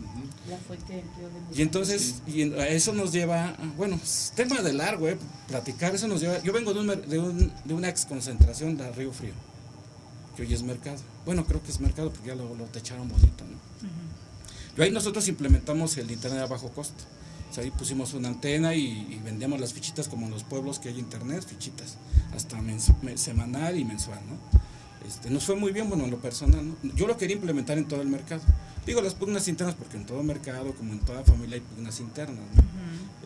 La fuente de empleo de Y entonces, y a eso nos lleva, bueno, tema de largo, eh, platicar, eso nos lleva, yo vengo de, un de, un- de una ex concentración de Río Frío, que hoy es mercado. Bueno, creo que es mercado porque ya lo, lo techaron bonito, ¿no? Y ahí nosotros implementamos el internet a bajo costo. O sea, ahí pusimos una antena y, y vendíamos las fichitas como en los pueblos que hay internet, fichitas, hasta semanal y mensual, ¿no? Este, nos fue muy bien, bueno, en lo personal, ¿no? Yo lo quería implementar en todo el mercado. Digo las pugnas internas porque en todo mercado, como en toda familia, hay pugnas internas, ¿no?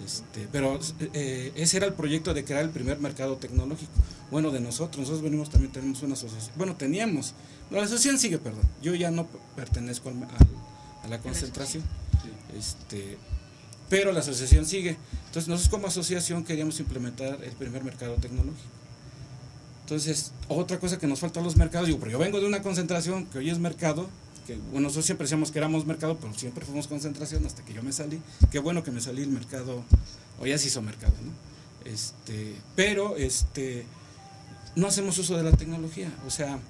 Este, pero eh, ese era el proyecto de crear el primer mercado tecnológico. Bueno, de nosotros, nosotros venimos también, tenemos una asociación. Bueno, teníamos, no, la asociación sigue, perdón. Yo ya no pertenezco al- al- a la concentración. Este, pero la asociación sigue. Entonces, nosotros como asociación queríamos implementar el primer mercado tecnológico. Entonces, otra cosa que nos falta a los mercados, digo, pero yo vengo de una concentración que hoy es mercado, que bueno, nosotros siempre decíamos que éramos mercado, pero siempre fuimos concentración hasta que yo me salí. Qué bueno que me salí el mercado, o ya se hizo mercado, ¿no? Este, pero este, no hacemos uso de la tecnología, o sea,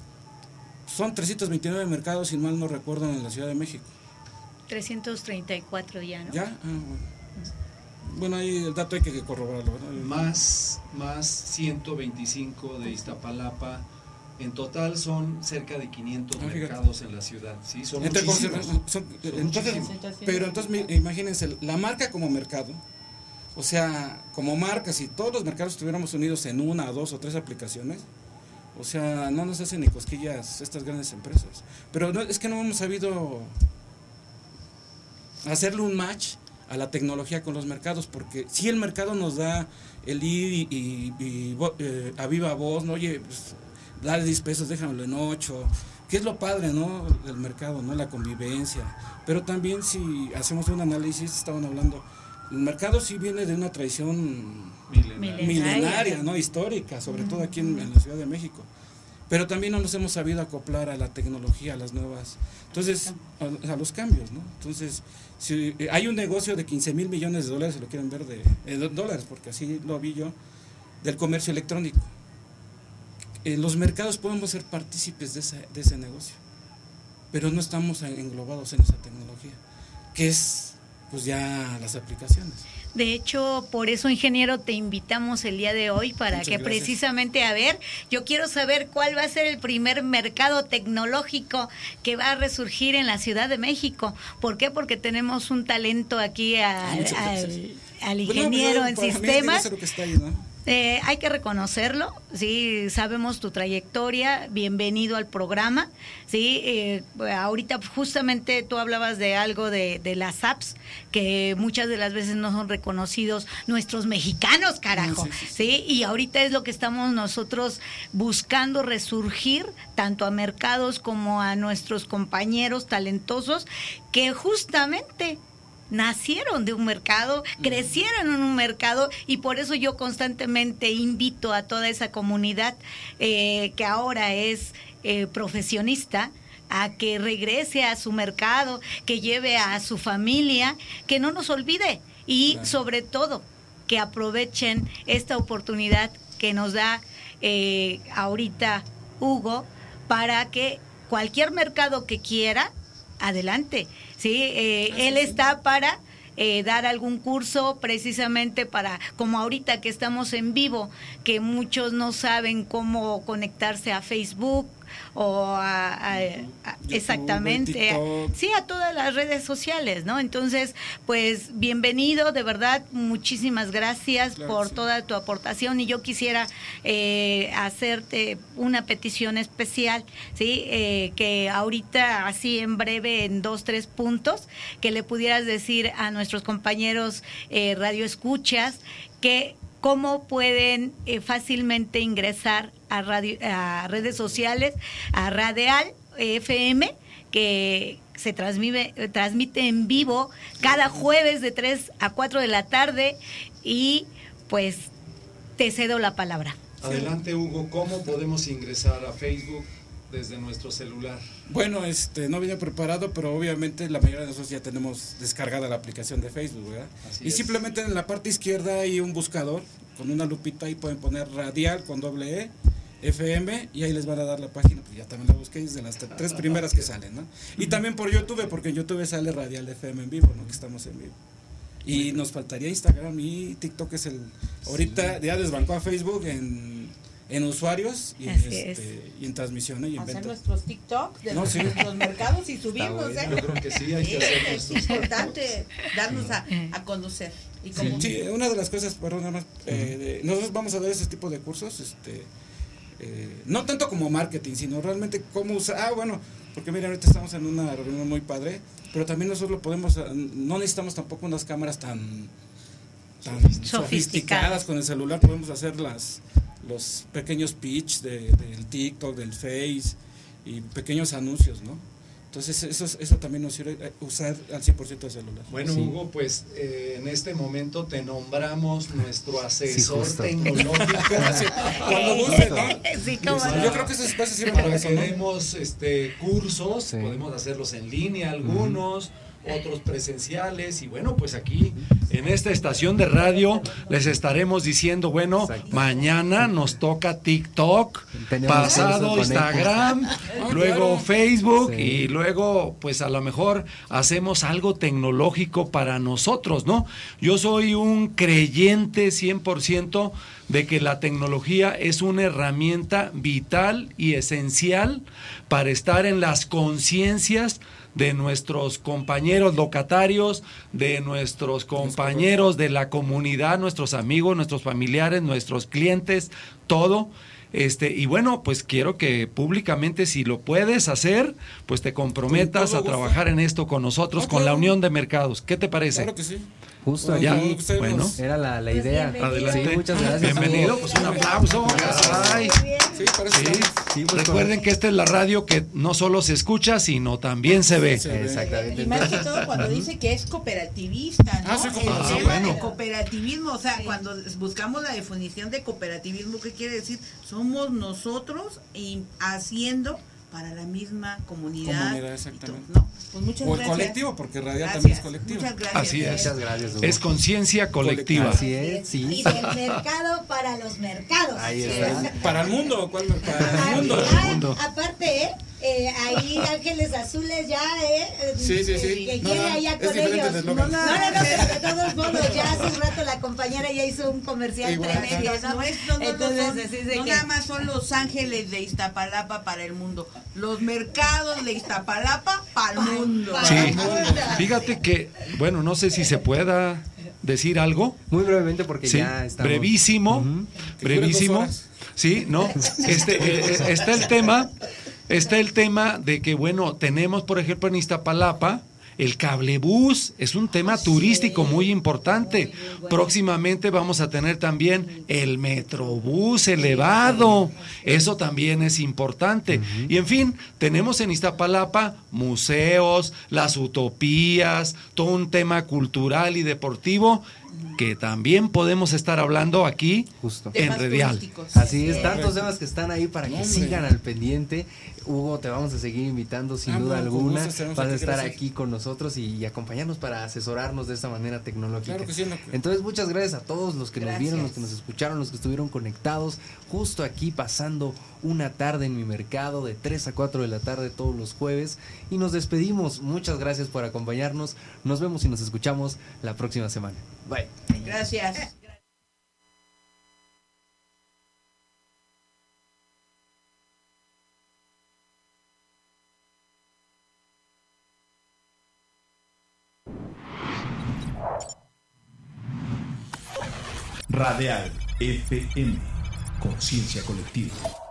son 329 mercados, si mal no recuerdo, en la Ciudad de México. 334 ya, ¿no? ¿Ya? Ah, bueno. Bueno, ahí el dato hay que corroborarlo, ¿verdad? Más, más 125 de Iztapalapa. En total son cerca de 500 Ah, mercados en la ciudad. ¿sí? Son Entre muchísimos. concentra- son- Son entonces, muchísimos. pero entonces imagínense, la marca como mercado, o sea, como marca, si todos los mercados estuviéramos unidos en una, dos o tres aplicaciones, o sea, no nos hacen ni cosquillas estas grandes empresas. Pero no, es que no hemos sabido hacerle un match a la tecnología con los mercados, porque si el mercado nos da el ir y, y- eh, a viva voz, ¿no? Oye, pues, dale 10 pesos, déjamelo en 8, que es lo padre, ¿no? Del mercado, ¿no? La convivencia. Pero también si hacemos un análisis, estaban hablando, el mercado sí viene de una tradición Milenaria. milenaria, ¿no? Histórica, sobre todo aquí en, en la Ciudad de México. Pero también no nos hemos sabido acoplar a la tecnología, a las nuevas, entonces, a, los cambios, ¿no? Entonces, si eh, hay un negocio de 15 mil millones de dólares, si lo quieren ver, de eh, dólares, porque así lo vi yo, del comercio electrónico. Eh, los mercados podemos ser partícipes de de ese negocio, pero no estamos englobados en esa tecnología, que es, pues ya las aplicaciones. De hecho, por eso, ingeniero, te invitamos el día de hoy para Muchas que gracias. precisamente, a ver, yo quiero saber cuál va a ser el primer mercado tecnológico que va a resurgir en la Ciudad de México. ¿Por qué? Porque tenemos un talento aquí al, al- al ingeniero en para mí sistemas. Eh, hay que reconocerlo, sí, sabemos tu trayectoria, bienvenido al programa, sí, eh, ahorita justamente tú hablabas de algo de, de las apps, que muchas de las veces no son reconocidos nuestros mexicanos, carajo, Sí, sí, sí, y ahorita es lo que estamos nosotros buscando resurgir, tanto a mercados como a nuestros compañeros talentosos, que justamente nacieron de un mercado, crecieron en un mercado y por eso yo constantemente invito a toda esa comunidad eh, que ahora es eh, profesionista a que regrese a su mercado, que lleve a su familia, que no nos olvide y Claro. sobre todo que aprovechen esta oportunidad que nos da eh, ahorita Hugo para que cualquier mercado que quiera, adelante. Sí, Eh, él está para eh, dar algún curso precisamente para, como ahorita que estamos en vivo, que muchos no saben cómo conectarse a Facebook o a, a- a- exactamente sí a todas las redes sociales no entonces pues bienvenido de verdad muchísimas gracias Claro por sí. toda tu aportación y yo quisiera eh, hacerte una petición especial sí Eh, que ahorita así en breve en dos tres puntos que le pudieras decir a nuestros compañeros eh, radio escuchas que cómo pueden eh, fácilmente ingresar a, radio, a redes sociales, a Radial FM, que se transmite, transmite en vivo cada jueves de 3 a 4 de la tarde y pues te cedo la palabra. Adelante Hugo, ¿cómo podemos ingresar a Facebook desde nuestro celular? Bueno, este, no vine preparado, pero obviamente la mayoría de nosotros ya tenemos descargada la aplicación de Facebook, ¿verdad? Así y es. simplemente en la parte izquierda hay un buscador con una lupita y pueden poner radial con doble E, FM, y ahí les van a dar la página, pues ya también la busqué, es de las tre- tres primeras que salen, ¿no? Y también por YouTube, porque en YouTube sale radial FM en vivo, ¿no? Que estamos en vivo. Y nos faltaría Instagram y TikTok es el... Ahorita ya desbancó a Facebook en, en usuarios y este, y en transmisiones y en Hacer ventas. nuestros TikTok de No, sí. nuestros mercados y subirnos, bueno. ¿eh? Yo creo que sí, hay que hacer es importante darnos a, a conocer. Y como Sí, una de las cosas, perdón, nada más, eh, de- nosotros vamos a dar ese tipo de cursos, este, eh, no tanto como marketing, sino realmente cómo usar, ah, bueno, porque mira, ahorita estamos en una reunión muy padre, pero también nosotros lo podemos, ah, no necesitamos tampoco unas cámaras tan, tan Sofisticadas. sofisticadas con el celular, podemos hacer las, los pequeños pitch de, del TikTok, del Face y pequeños anuncios, ¿no? Entonces eso, eso también nos sirve eh, usar al 100% el celular. Bueno, Sí. Hugo, pues eh, en este momento te nombramos nuestro asesor tecnológico. Cuando guste, ¿no? Sí, cómo Este, no. Yo creo que ese espacio sirve para eso, ¿no? demos este, cursos, Sí. podemos hacerlos en línea algunos, otros presenciales y bueno, pues aquí en esta estación de radio les estaremos diciendo, bueno, Exacto. mañana nos toca TikTok, Tenemos pasado Instagram, Ah, luego. Facebook Sí. y luego pues a lo mejor hacemos algo tecnológico para nosotros, ¿no? Yo soy un creyente 100% de que la tecnología es una herramienta vital y esencial para estar en las conciencias de nuestros compañeros locatarios, de nuestros compañeros de la comunidad, nuestros amigos, nuestros familiares, nuestros clientes, todo. Este, y bueno, pues quiero que públicamente, si lo puedes hacer, pues te comprometas a trabajar en esto con nosotros, Ah, con la. Unión de Mercados. ¿Qué te parece? Claro que sí. Justo Bueno, aquí bueno. era la, la Pues idea. bienvenido. Adelante. Sí, muchas gracias. Bienvenido, pues un aplauso. Ay. Sí, Sí. Sí, pues, Recuerden que esta es la radio que no solo se escucha, sino también se ve. Exactamente. Y más que todo cuando dice que es cooperativista, ¿no? Ah, sí, el cooperativo. tema Ah, bueno. de cooperativismo, o sea, cuando buscamos la definición de cooperativismo, ¿qué quiere decir? Somos nosotros y haciendo para la misma comunidad. Exactamente. todo, ¿no? Pues muchas O el gracias. colectivo, porque Radial Gracias. también es colectivo. Muchas gracias. Así es. Muchas gracias. Hugo. Es conciencia colectiva. Así es, sí. Y del mercado para los mercados. Ahí Sí. está. Para el mundo, ¿cuál? Para el mundo. Ah, mundo. Aparte, ¿eh? Eh, ahí Ángeles Azules ya, ¿eh? Sí, sí, sí. Que quiere no, allá con ellos. el No, no, no, pero de todos modos, ya hace un rato la compañera ya hizo un comercial Igual. tremendo, ¿no? No, es- no, no, no Entonces, son- no que- nada más son los ángeles de Iztapalapa para el mundo, los mercados de Iztapalapa para el mundo. Sí. Fíjate que, bueno, no sé si se pueda decir algo. Muy brevemente porque Sí, ya estamos. brevísimo, brevísimo. Sí, no. Este eh, eh, está el tema, está el tema de que bueno, tenemos por ejemplo en Iztapalapa el cablebús es un tema turístico muy importante. Próximamente vamos a tener también el metrobús elevado. Eso también es importante. Y en fin, tenemos en Iztapalapa museos, las utopías, todo un tema cultural y deportivo que también podemos estar hablando aquí Justo. en Temas Redial. turísticos. Así es, tantos temas que están ahí para que Hombre. sigan al pendiente. Hugo, te vamos a seguir invitando sin Ah, duda bueno, alguna. Vas a estar gracias. aquí con nosotros y, y acompañarnos para asesorarnos de esta manera tecnológica. Claro que sí, no- Entonces, muchas gracias a todos los que nos vieron, los que nos escucharon, los que estuvieron conectados, justo aquí pasando una tarde en mi mercado de 3 a 4 de la tarde todos los jueves. Y nos despedimos. Muchas gracias por acompañarnos. Nos vemos y nos escuchamos la próxima semana. Bye. Gracias. Radial FM. Conciencia colectiva.